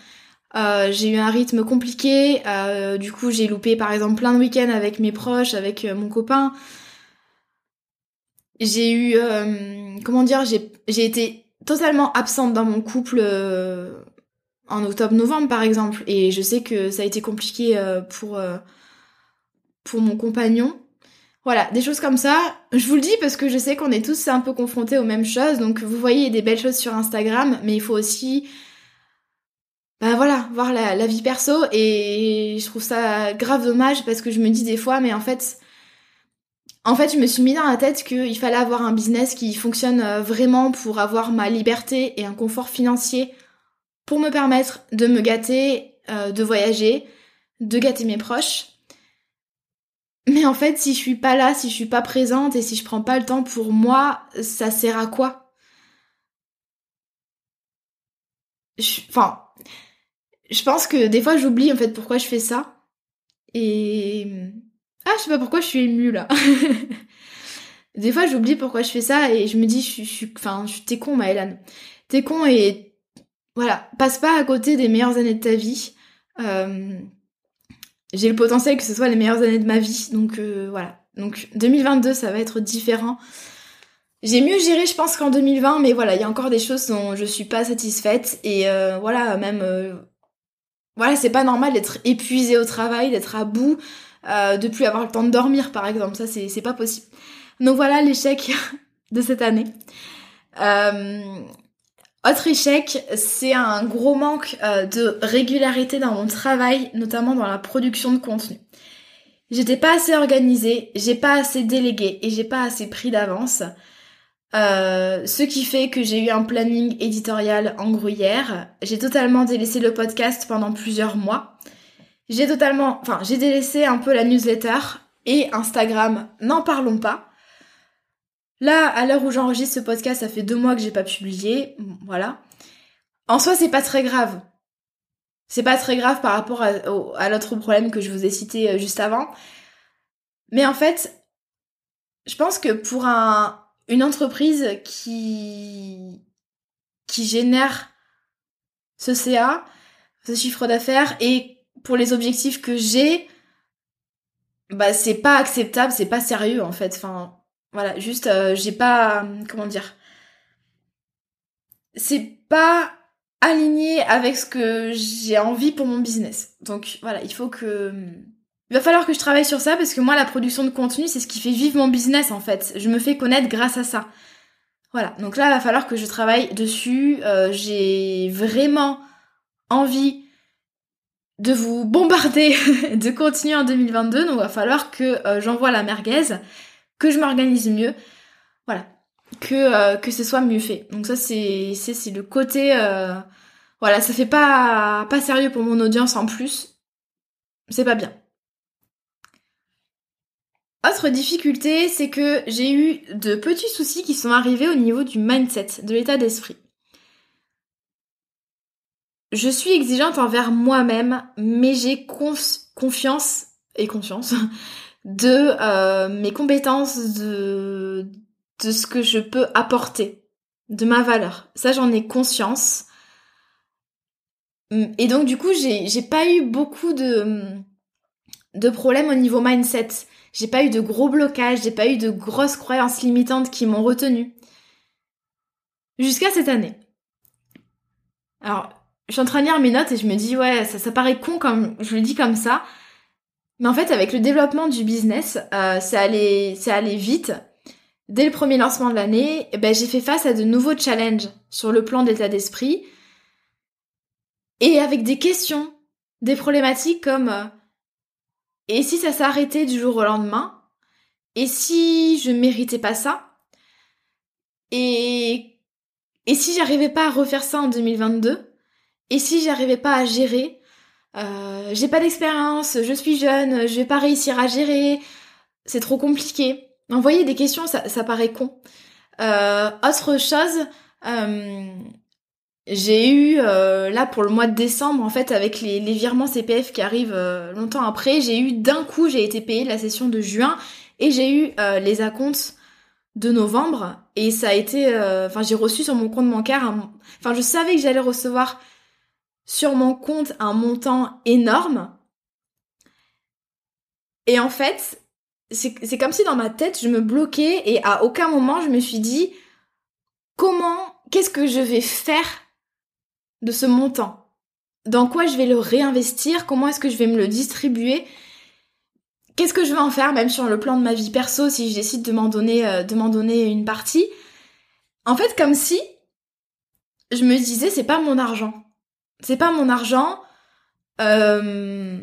Euh, j'ai eu un rythme compliqué, euh, du coup j'ai loupé par exemple plein de week-ends avec mes proches, avec euh, mon copain. J'ai eu, euh, comment dire, j'ai été totalement absente dans mon couple en octobre-novembre par exemple, et je sais que ça a été compliqué pour pour mon compagnon. Voilà, des choses comme ça. Je vous le dis parce que je sais qu'on est tous un peu confrontés aux mêmes choses. Donc vous voyez des belles choses sur Instagram, mais il faut aussi, bah voilà, voir la, vie perso. Et je trouve ça grave dommage parce que je me dis des fois, mais en fait, en fait, je me suis mis dans la tête qu'il fallait avoir un business qui fonctionne euh, vraiment pour avoir ma liberté et un confort financier pour me permettre de me gâter, euh, de voyager, de gâter mes proches mais en fait, si je suis pas là, si je suis pas présente et si je prends pas le temps pour moi, ça sert à quoi? Enfin, je pense que des fois j'oublie en fait pourquoi je fais ça. Et ah, je sais pas pourquoi je suis émue là. des fois j'oublie pourquoi je fais ça et je me dis je suis enfin, t'es con Maëlan. T'es con et voilà, passe pas à côté des meilleures années de ta vie. Euh, j'ai le potentiel que ce soit les meilleures années de ma vie. Donc euh, voilà. Donc 2022, ça va être différent. J'ai mieux géré, je pense, qu'en 2020, mais voilà, il y a encore des choses dont je suis pas satisfaite. Et euh, voilà, même... Voilà, c'est pas normal d'être épuisé au travail, d'être à bout, de plus avoir le temps de dormir, par exemple. Ça, c'est pas possible. Donc voilà l'échec de cette année. Autre échec, c'est un gros manque euh, de régularité dans mon travail, notamment dans la production de contenu. J'étais pas assez organisée, j'ai pas assez délégué et j'ai pas assez pris d'avance. Euh, ce qui fait que j'ai eu un planning éditorial en gruyère. J'ai totalement délaissé le podcast pendant plusieurs mois. J'ai totalement, enfin, j'ai délaissé un peu la newsletter et Instagram, n'en parlons pas. Là, à l'heure où j'enregistre ce podcast, ça fait deux mois que j'ai pas publié. Voilà. En soi, c'est pas très grave. C'est pas très grave par rapport à, l'autre problème que je vous ai cité euh, juste avant. Mais en fait, je pense que pour un, une entreprise qui, qui génère ce CA, ce chiffre d'affaires, et pour les objectifs que j'ai, bah c'est pas acceptable, c'est pas sérieux en fait. Enfin, voilà, juste, euh, j'ai pas. Comment dire C'est pas aligné avec ce que j'ai envie pour mon business. Donc voilà, il faut que. Il va falloir que je travaille sur ça parce que moi, la production de contenu, c'est ce qui fait vivre mon business en fait. Je me fais connaître grâce à ça. Voilà, donc là, il va falloir que je travaille dessus. Euh, j'ai vraiment envie de vous bombarder de continuer en 2022, donc il va falloir que euh, j'envoie la merguez, que je m'organise mieux, voilà, que euh, que ce soit mieux fait. Donc ça c'est c'est le côté euh, voilà, ça fait pas pas sérieux pour mon audience en plus. C'est pas bien. Autre difficulté, c'est que j'ai eu de petits soucis qui sont arrivés au niveau du mindset, de l'état d'esprit. Je suis exigeante envers moi-même, mais j'ai confiance et conscience de euh, mes compétences, de, ce que je peux apporter, de ma valeur. Ça, j'en ai conscience. Et donc, du coup, j'ai pas eu beaucoup de, de problèmes au niveau mindset. J'ai pas eu de gros blocages, j'ai pas eu de grosses croyances limitantes qui m'ont retenu. Jusqu'à cette année. Alors, je suis en train de lire mes notes et je me dis, ouais, ça, ça paraît con comme je le dis comme ça. Mais en fait, avec le développement du business, euh, c'est allé, c'est allé vite. Dès le premier lancement de l'année, eh ben, j'ai fait face à de nouveaux challenges sur le plan d'état d'esprit. Et avec des questions, des problématiques comme euh, et si ça s'arrêtait du jour au lendemain? Et si je méritais pas ça? Et et si j'arrivais pas à refaire ça en 2022 et si j'arrivais pas à gérer, euh, j'ai pas d'expérience, je suis jeune, je vais pas réussir à gérer, c'est trop compliqué. Envoyer des questions, ça, ça paraît con. Euh, autre chose, euh, j'ai eu euh, là pour le mois de décembre en fait avec les, virements CPF qui arrivent longtemps après, j'ai eu d'un coup j'ai été payée la session de juin et j'ai eu les acomptes de novembre et ça a été enfin j'ai reçu sur mon compte bancaire enfin je savais que j'allais recevoir sur mon compte un montant énorme. Et en fait, c'est comme si dans ma tête, je me bloquais et à aucun moment je me suis dit comment, qu'est-ce que je vais faire de ce montant? Dans quoi je vais le réinvestir? Comment est-ce que je vais me le distribuer? Qu'est-ce que je vais en faire, même sur le plan de ma vie perso, si je décide de m'en donner, euh, de m'en donner une partie? En fait, comme si je me disais, c'est pas mon argent c'est pas mon argent. Euh,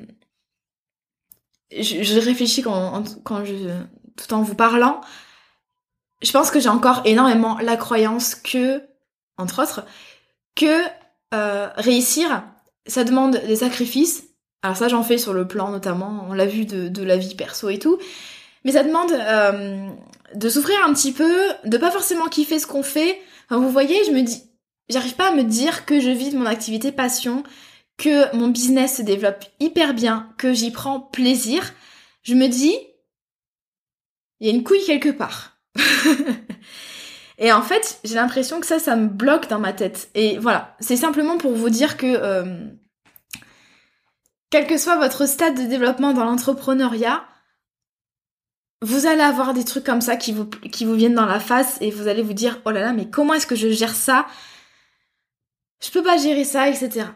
je, réfléchis quand, quand je, tout en vous parlant. Je pense que j'ai encore énormément la croyance que, entre autres, que euh, réussir, ça demande des sacrifices. Alors ça, j'en fais sur le plan notamment, on l'a vu de, la vie perso et tout. Mais ça demande euh, de souffrir un petit peu, de pas forcément kiffer ce qu'on fait. Enfin, vous voyez, je me dis, J'arrive pas à me dire que je vis de mon activité passion, que mon business se développe hyper bien, que j'y prends plaisir. Je me dis, il y a une couille quelque part. Et en fait, j'ai l'impression que ça, ça me bloque dans ma tête. Et voilà, c'est simplement pour vous dire que, euh, quel que soit votre stade de développement dans l'entrepreneuriat, vous allez avoir des trucs comme ça qui vous, qui vous viennent dans la face et vous allez vous dire, oh là là, mais comment est-ce que je gère ça? Je peux pas gérer ça, etc.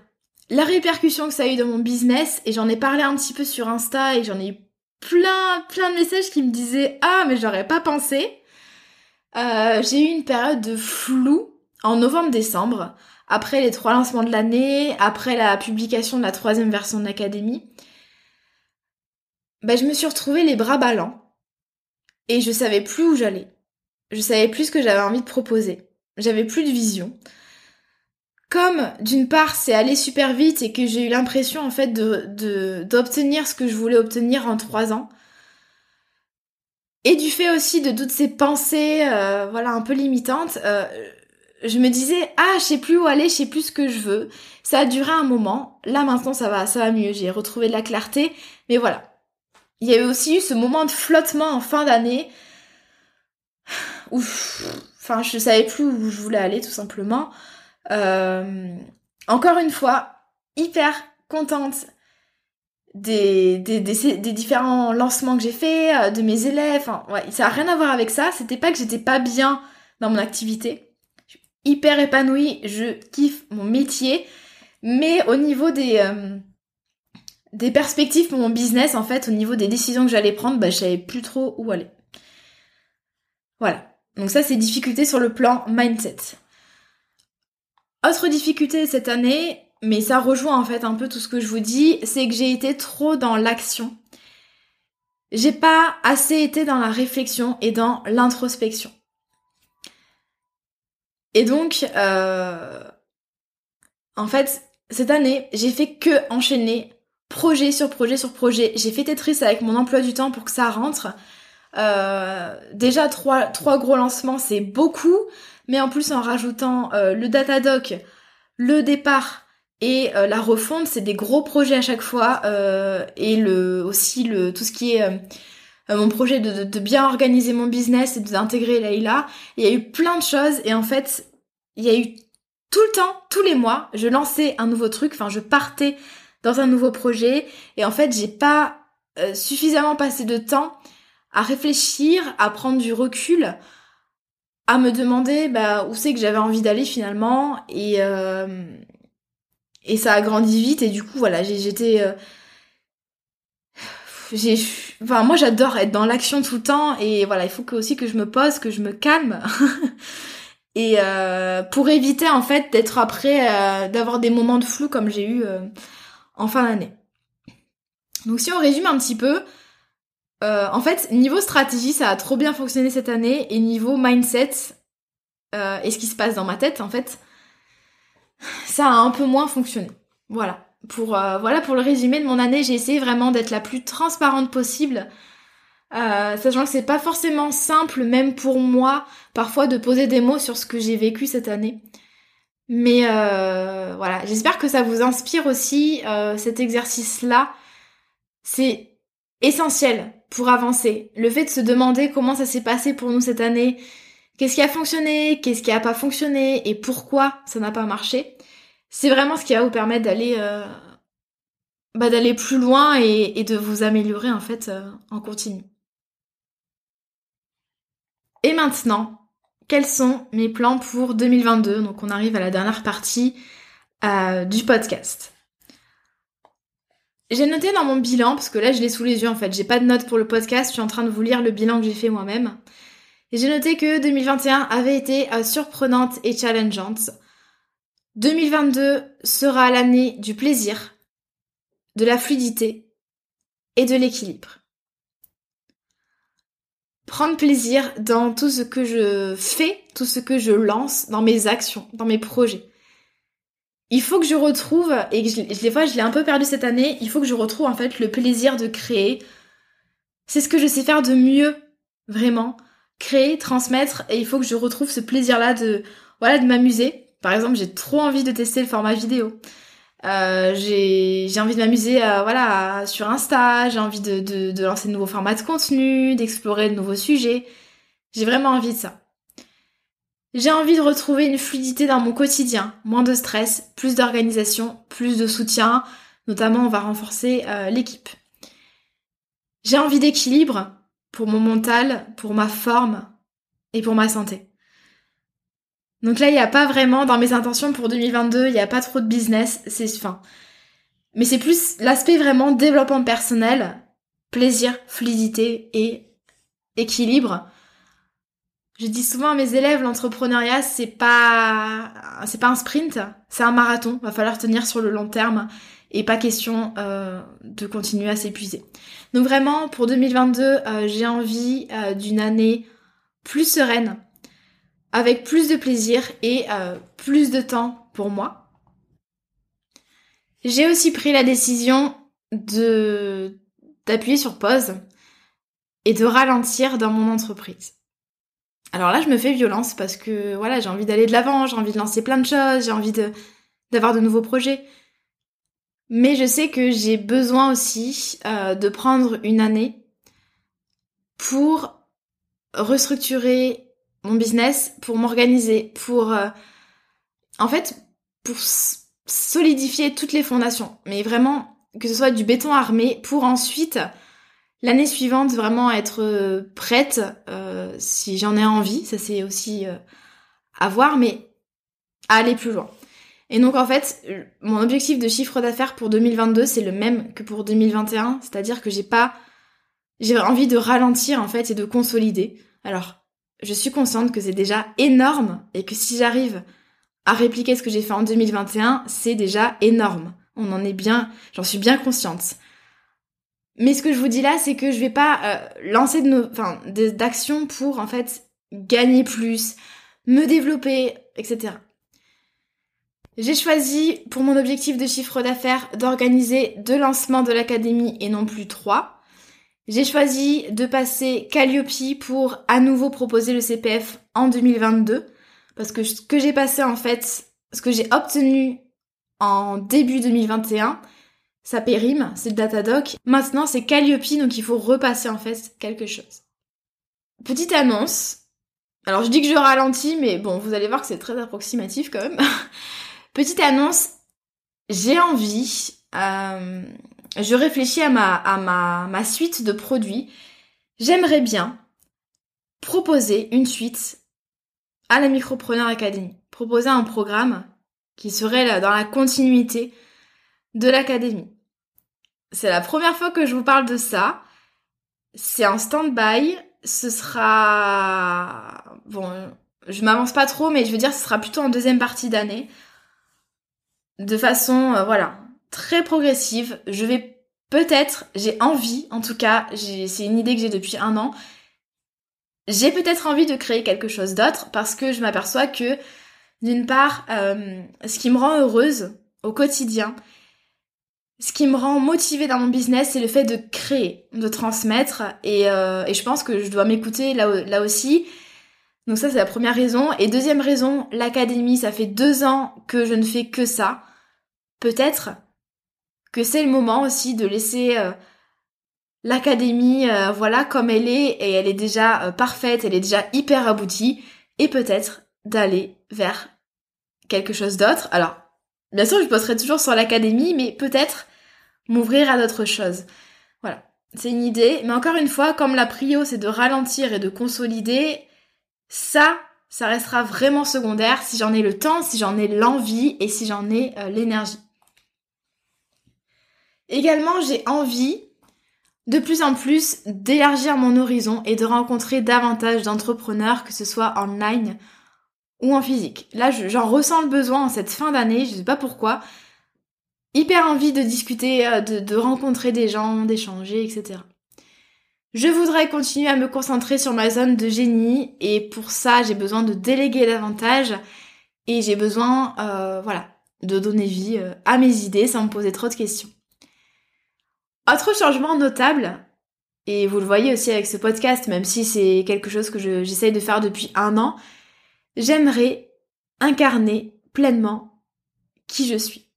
La répercussion que ça a eu dans mon business, et j'en ai parlé un petit peu sur Insta, et j'en ai eu plein, plein de messages qui me disaient Ah, mais j'aurais pas pensé. Euh, j'ai eu une période de flou en novembre-décembre, après les trois lancements de l'année, après la publication de la troisième version de l'académie. Ben, je me suis retrouvée les bras ballants, et je savais plus où j'allais. Je savais plus ce que j'avais envie de proposer. J'avais plus de vision comme d'une part c'est allé super vite et que j'ai eu l'impression en fait de d'obtenir ce que je voulais obtenir en trois ans, et du fait aussi de toutes ces pensées, euh, voilà, un peu limitantes, euh, je me disais ah je sais plus où aller, je sais plus ce que je veux. Ça a duré un moment. Là maintenant ça va, ça va mieux. J'ai retrouvé de la clarté, mais voilà. Il y a aussi eu ce moment de flottement en fin d'année où, enfin, je savais plus où je voulais aller tout simplement. Euh, encore une fois, hyper contente des, différents lancements que j'ai fait, euh, de mes élèves. Enfin, ça a rien à voir avec ça. C'était pas que j'étais pas bien dans mon activité. Je suis hyper épanouie, je kiffe mon métier. Mais au niveau des, euh, des perspectives pour mon business, en fait, au niveau des décisions que j'allais prendre, bah, je savais plus trop où aller. Voilà. Donc ça, c'est difficulté sur le plan mindset. Autre difficulté cette année, mais ça rejoint en fait un peu tout ce que je vous dis, c'est que j'ai été trop dans l'action. J'ai pas assez été dans la réflexion et dans l'introspection. Et donc, euh, en fait, cette année, j'ai fait que enchaîner projet sur projet sur projet. J'ai fait Tetris avec mon emploi du temps pour que ça rentre. Euh, déjà, trois, trois gros lancements, c'est beaucoup. Mais en plus, en rajoutant euh, le Datadoc, le départ et euh, la refonte, c'est des gros projets à chaque fois. et le aussi le tout ce qui est mon projet de, bien organiser mon business et d'intégrer Leïla. Il y a eu plein de choses et en fait, il y a eu tout le temps, tous les mois, je lançais un nouveau truc, enfin je partais dans un nouveau projet et en fait j'ai pas euh, suffisamment passé de temps à réfléchir, à prendre du recul, à me demander bah, où c'est que j'avais envie d'aller finalement. Et euh, et ça a grandi vite. Et du coup voilà j'étais euh, j'ai enfin moi j'adore être dans l'action tout le temps. Et voilà il faut que aussi que je me pose que je me calme. Et pour éviter en fait d'être après d'avoir des moments de flou comme j'ai eu en fin d'année. Donc si on résume un petit peu, euh, en fait, niveau stratégie, ça a trop bien fonctionné cette année, et niveau mindset, euh, et ce qui se passe dans ma tête, en fait, ça a un peu moins fonctionné. Voilà. Pour, euh, voilà pour le résumé de mon année, j'ai essayé vraiment d'être la plus transparente possible, sachant que c'est pas forcément simple, même pour moi, parfois de poser des mots sur ce que j'ai vécu cette année. Mais voilà, j'espère que ça vous inspire aussi cet exercice-là. C'est essentiel pour avancer. Le fait de se demander comment ça s'est passé pour nous cette année, qu'est-ce qui a fonctionné, qu'est-ce qui a pas fonctionné et pourquoi ça n'a pas marché, c'est vraiment ce qui va vous permettre d'aller euh, bah, d'aller plus loin et, de vous améliorer en fait en continu. Et maintenant, quels sont mes plans pour 2022 Donc on arrive à la dernière partie euh, du podcast. J'ai noté dans mon bilan, parce que là je l'ai sous les yeux en fait, j'ai pas de notes pour le podcast, je suis en train de vous lire le bilan que j'ai fait moi-même. J'ai noté que 2021 avait été euh, surprenante et challengeante. 2022 sera l'année du plaisir, de la fluidité et de l'équilibre prendre plaisir dans tout ce que je fais, tout ce que je lance, dans mes actions, dans mes projets. Il faut que je retrouve, et je, des fois je l'ai un peu perdu cette année, il faut que je retrouve en fait le plaisir de créer. C'est ce que je sais faire de mieux, vraiment. Créer, transmettre, et il faut que je retrouve ce plaisir-là de, voilà, de m'amuser. Par exemple, j'ai trop envie de tester le format vidéo. Euh, j'ai envie de m'amuser voilà sur Insta, j'ai envie de, lancer de nouveaux formats de contenu, d'explorer de nouveaux sujets. J'ai vraiment envie de ça. J'ai envie de retrouver une fluidité dans mon quotidien, moins de stress, plus d'organisation, plus de soutien, notamment on va renforcer euh, l'équipe. J'ai envie d'équilibre pour mon mental, pour ma forme et pour ma santé. Donc là, il n'y a pas vraiment, dans mes intentions pour 2022, il n'y a pas trop de business, c'est fin. Mais c'est plus l'aspect vraiment développement personnel, plaisir, fluidité et équilibre. Je dis souvent à mes élèves, l'entrepreneuriat, c'est pas, c'est pas un sprint, c'est un marathon. Va falloir tenir sur le long terme et pas question euh, de continuer à s'épuiser. Donc vraiment, pour 2022, euh, j'ai envie euh, d'une année plus sereine, avec plus de plaisir et euh, plus de temps pour moi. J'ai aussi pris la décision de d'appuyer sur pause et de ralentir dans mon entreprise. Alors là, je me fais violence parce que voilà, j'ai envie d'aller de l'avant, j'ai envie de lancer plein de choses, j'ai envie d'avoir de nouveaux projets. Mais je sais que j'ai besoin aussi euh, de prendre une année pour restructurer mon business, pour m'organiser, pour euh, en fait pour solidifier toutes les fondations, mais vraiment que ce soit du béton armé pour ensuite l'année suivante vraiment être euh, prête euh, si j'en ai envie, ça c'est aussi à voir, mais à aller plus loin. Et donc en fait, mon objectif de chiffre d'affaires pour 2022 c'est le même que pour 2021, c'est-à-dire que j'ai pas j'ai envie de ralentir en fait et de consolider. Alors je suis consciente que c'est déjà énorme et que si j'arrive à répliquer ce que j'ai fait en 2021, c'est déjà énorme. On en est bien, j'en suis bien consciente. Mais ce que je vous dis là, c'est que je vais pas euh, lancer de d'actions pour en fait gagner plus, me développer, etc. J'ai choisi pour mon objectif de chiffre d'affaires d'organiser deux lancements de l'académie et non plus trois. J'ai choisi de passer Calliope pour à nouveau proposer le CPF en 2022 parce que ce que j'ai passé en fait, ce que j'ai obtenu en début 2021, ça périme, c'est Datadoc. Maintenant c'est Calliope donc il faut repasser en fait quelque chose. Petite annonce. Alors je dis que je ralentis mais bon vous allez voir que c'est très approximatif quand même. Petite annonce, j'ai envie, euh, je réfléchis à ma suite de produits. J'aimerais bien proposer une suite à la Micropreneur Academy. Proposer un programme qui serait dans la continuité de l'académie. C'est la première fois que je vous parle de ça. C'est un stand-by. Ce sera... Bon, je m'avance pas trop, mais je veux dire, ce sera plutôt en deuxième partie d'année de façon, euh, voilà, très progressive. Je vais peut-être, j'ai envie, en tout cas, c'est une idée que j'ai depuis un an, j'ai peut-être envie de créer quelque chose d'autre parce que je m'aperçois que, d'une part, euh, ce qui me rend heureuse au quotidien, ce qui me rend motivée dans mon business, c'est le fait de créer, de transmettre. Et, euh, je pense que je dois m'écouter là, aussi donc ça, c'est la première raison. Et deuxième raison, l'académie, ça fait deux ans que je ne fais que ça. Peut-être que c'est le moment aussi de laisser euh, l'académie, euh, voilà, comme elle est, et elle est déjà parfaite, elle est déjà hyper aboutie, et peut-être d'aller vers quelque chose d'autre. Alors, bien sûr, je poserai toujours sur l'académie, mais peut-être m'ouvrir à d'autres choses. Voilà, c'est une idée. Mais encore une fois, comme la prio, c'est de ralentir et de consolider, ça, ça restera vraiment secondaire si j'en ai le temps, si j'en ai l'envie et si j'en ai euh, l'énergie. Également, j'ai envie de plus en plus d'élargir mon horizon et de rencontrer davantage d'entrepreneurs, que ce soit en ligne ou en physique. Là, j'en ressens le besoin en cette fin d'année, je sais pas pourquoi. Hyper envie de discuter, euh, de rencontrer des gens, d'échanger, etc. Je voudrais continuer à me concentrer sur ma zone de génie et pour ça j'ai besoin de déléguer davantage et j'ai besoin euh, voilà de donner vie euh, à mes idées sans me poser trop de questions. Autre changement notable, et vous le voyez aussi avec ce podcast, même si c'est quelque chose que j'essaye de faire depuis un an, j'aimerais incarner pleinement qui je suis.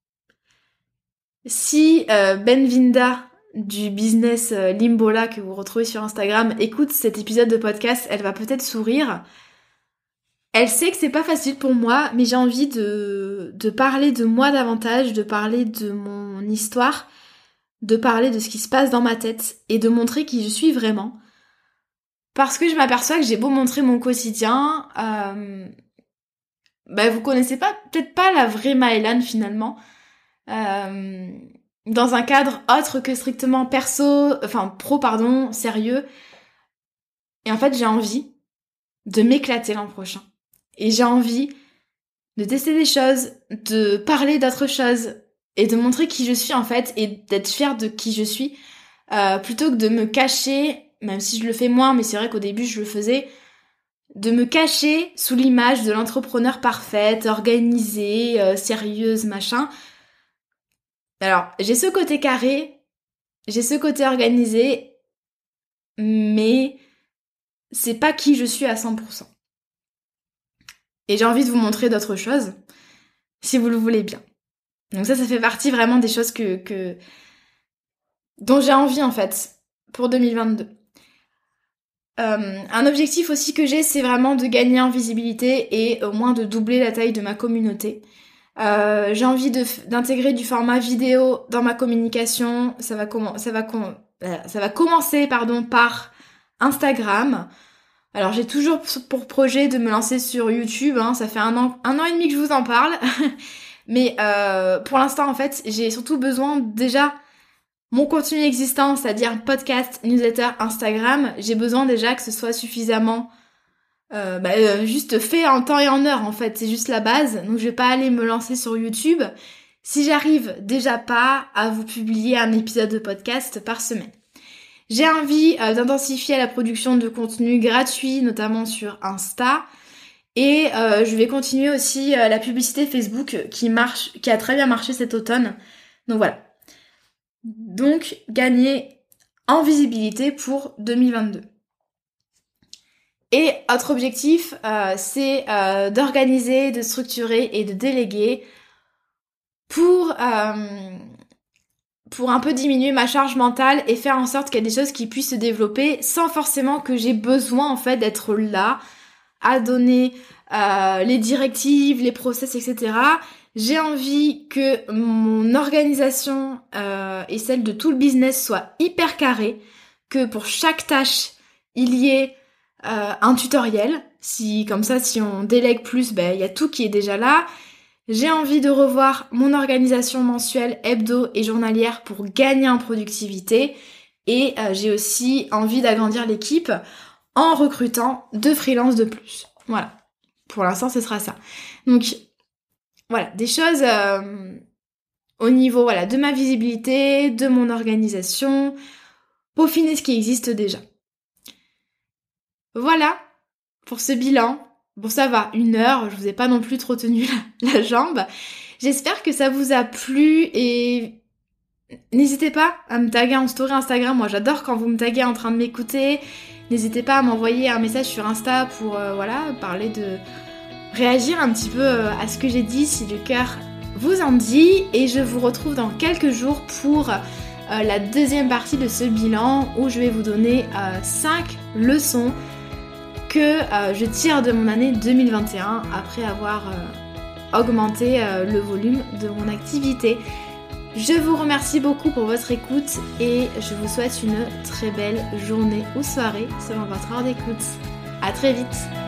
Si euh, Benvinda du business euh, Limbola que vous retrouvez sur Instagram écoute cet épisode de podcast, elle va peut-être sourire. Elle sait que c'est pas facile pour moi, mais j'ai envie de, de parler de moi davantage, de parler de mon histoire, de parler de ce qui se passe dans ma tête et de montrer qui je suis vraiment. Parce que je m'aperçois que j'ai beau montrer mon quotidien, euh, bah vous connaissez pas peut-être pas la vraie Maëlan finalement. Euh, dans un cadre autre que strictement perso, enfin pro pardon, sérieux. Et en fait, j'ai envie de m'éclater l'an prochain. Et j'ai envie de tester des choses, de parler d'autres choses et de montrer qui je suis en fait et d'être fière de qui je suis euh, plutôt que de me cacher, même si je le fais moins, mais c'est vrai qu'au début je le faisais, de me cacher sous l'image de l'entrepreneur parfaite, organisée, euh, sérieuse, machin, alors, j'ai ce côté carré, j'ai ce côté organisé, mais c'est pas qui je suis à 100%. Et j'ai envie de vous montrer d'autres choses, si vous le voulez bien. Donc ça, ça fait partie vraiment des choses que, dont j'ai envie en fait pour 2022. Euh, un objectif aussi que j'ai, c'est vraiment de gagner en visibilité et au moins de doubler la taille de ma communauté. Euh, j'ai envie d'intégrer du format vidéo dans ma communication. Ça va, euh, commencer par Instagram. Alors j'ai toujours pour projet de me lancer sur YouTube. Hein. Ça fait un an, et demi que je vous en parle. Mais pour l'instant, en fait, j'ai surtout besoin déjà mon contenu existant, c'est-à-dire podcast, newsletter, Instagram. J'ai besoin déjà que ce soit suffisamment euh, bah, juste fait en temps et en heure en fait, c'est juste la base. Donc je vais pas aller me lancer sur YouTube si j'arrive déjà pas à vous publier un épisode de podcast par semaine. J'ai envie d'intensifier la production de contenu gratuit, notamment sur Insta. Et je vais continuer aussi la publicité Facebook qui marche, qui a très bien marché cet automne. Donc voilà. Donc gagner en visibilité pour 2022. Et autre objectif, euh, c'est euh, d'organiser, de structurer et de déléguer pour, euh, pour un peu diminuer ma charge mentale et faire en sorte qu'il y ait des choses qui puissent se développer sans forcément que j'ai besoin en fait d'être là à donner les directives, les process, etc. J'ai envie que mon organisation euh, et celle de tout le business soit hyper carrée, que pour chaque tâche, il y ait euh, un tutoriel. Si comme ça, si on délègue plus, ben il y a tout qui est déjà là. J'ai envie de revoir mon organisation mensuelle, hebdo et journalière pour gagner en productivité. Et euh, j'ai aussi envie d'agrandir l'équipe en recrutant deux freelances de plus. Voilà. Pour l'instant, ce sera ça. Donc, voilà, des choses euh, au niveau voilà, de ma visibilité, de mon organisation, peaufiner ce qui existe déjà. Voilà pour ce bilan. Bon ça va, une heure, je vous ai pas non plus trop tenu la, jambe. J'espère que ça vous a plu et n'hésitez pas à me taguer en story Instagram. Moi j'adore quand vous me taguez en train de m'écouter. N'hésitez pas à m'envoyer un message sur Insta pour euh, voilà parler de réagir un petit peu euh, à ce que j'ai dit si le cœur vous en dit et je vous retrouve dans quelques jours pour euh, la deuxième partie de ce bilan où je vais vous donner 5 euh, leçons que je tire de mon année 2021 après avoir augmenté le volume de mon activité. Je vous remercie beaucoup pour votre écoute et je vous souhaite une très belle journée ou soirée selon votre heure d'écoute. A très vite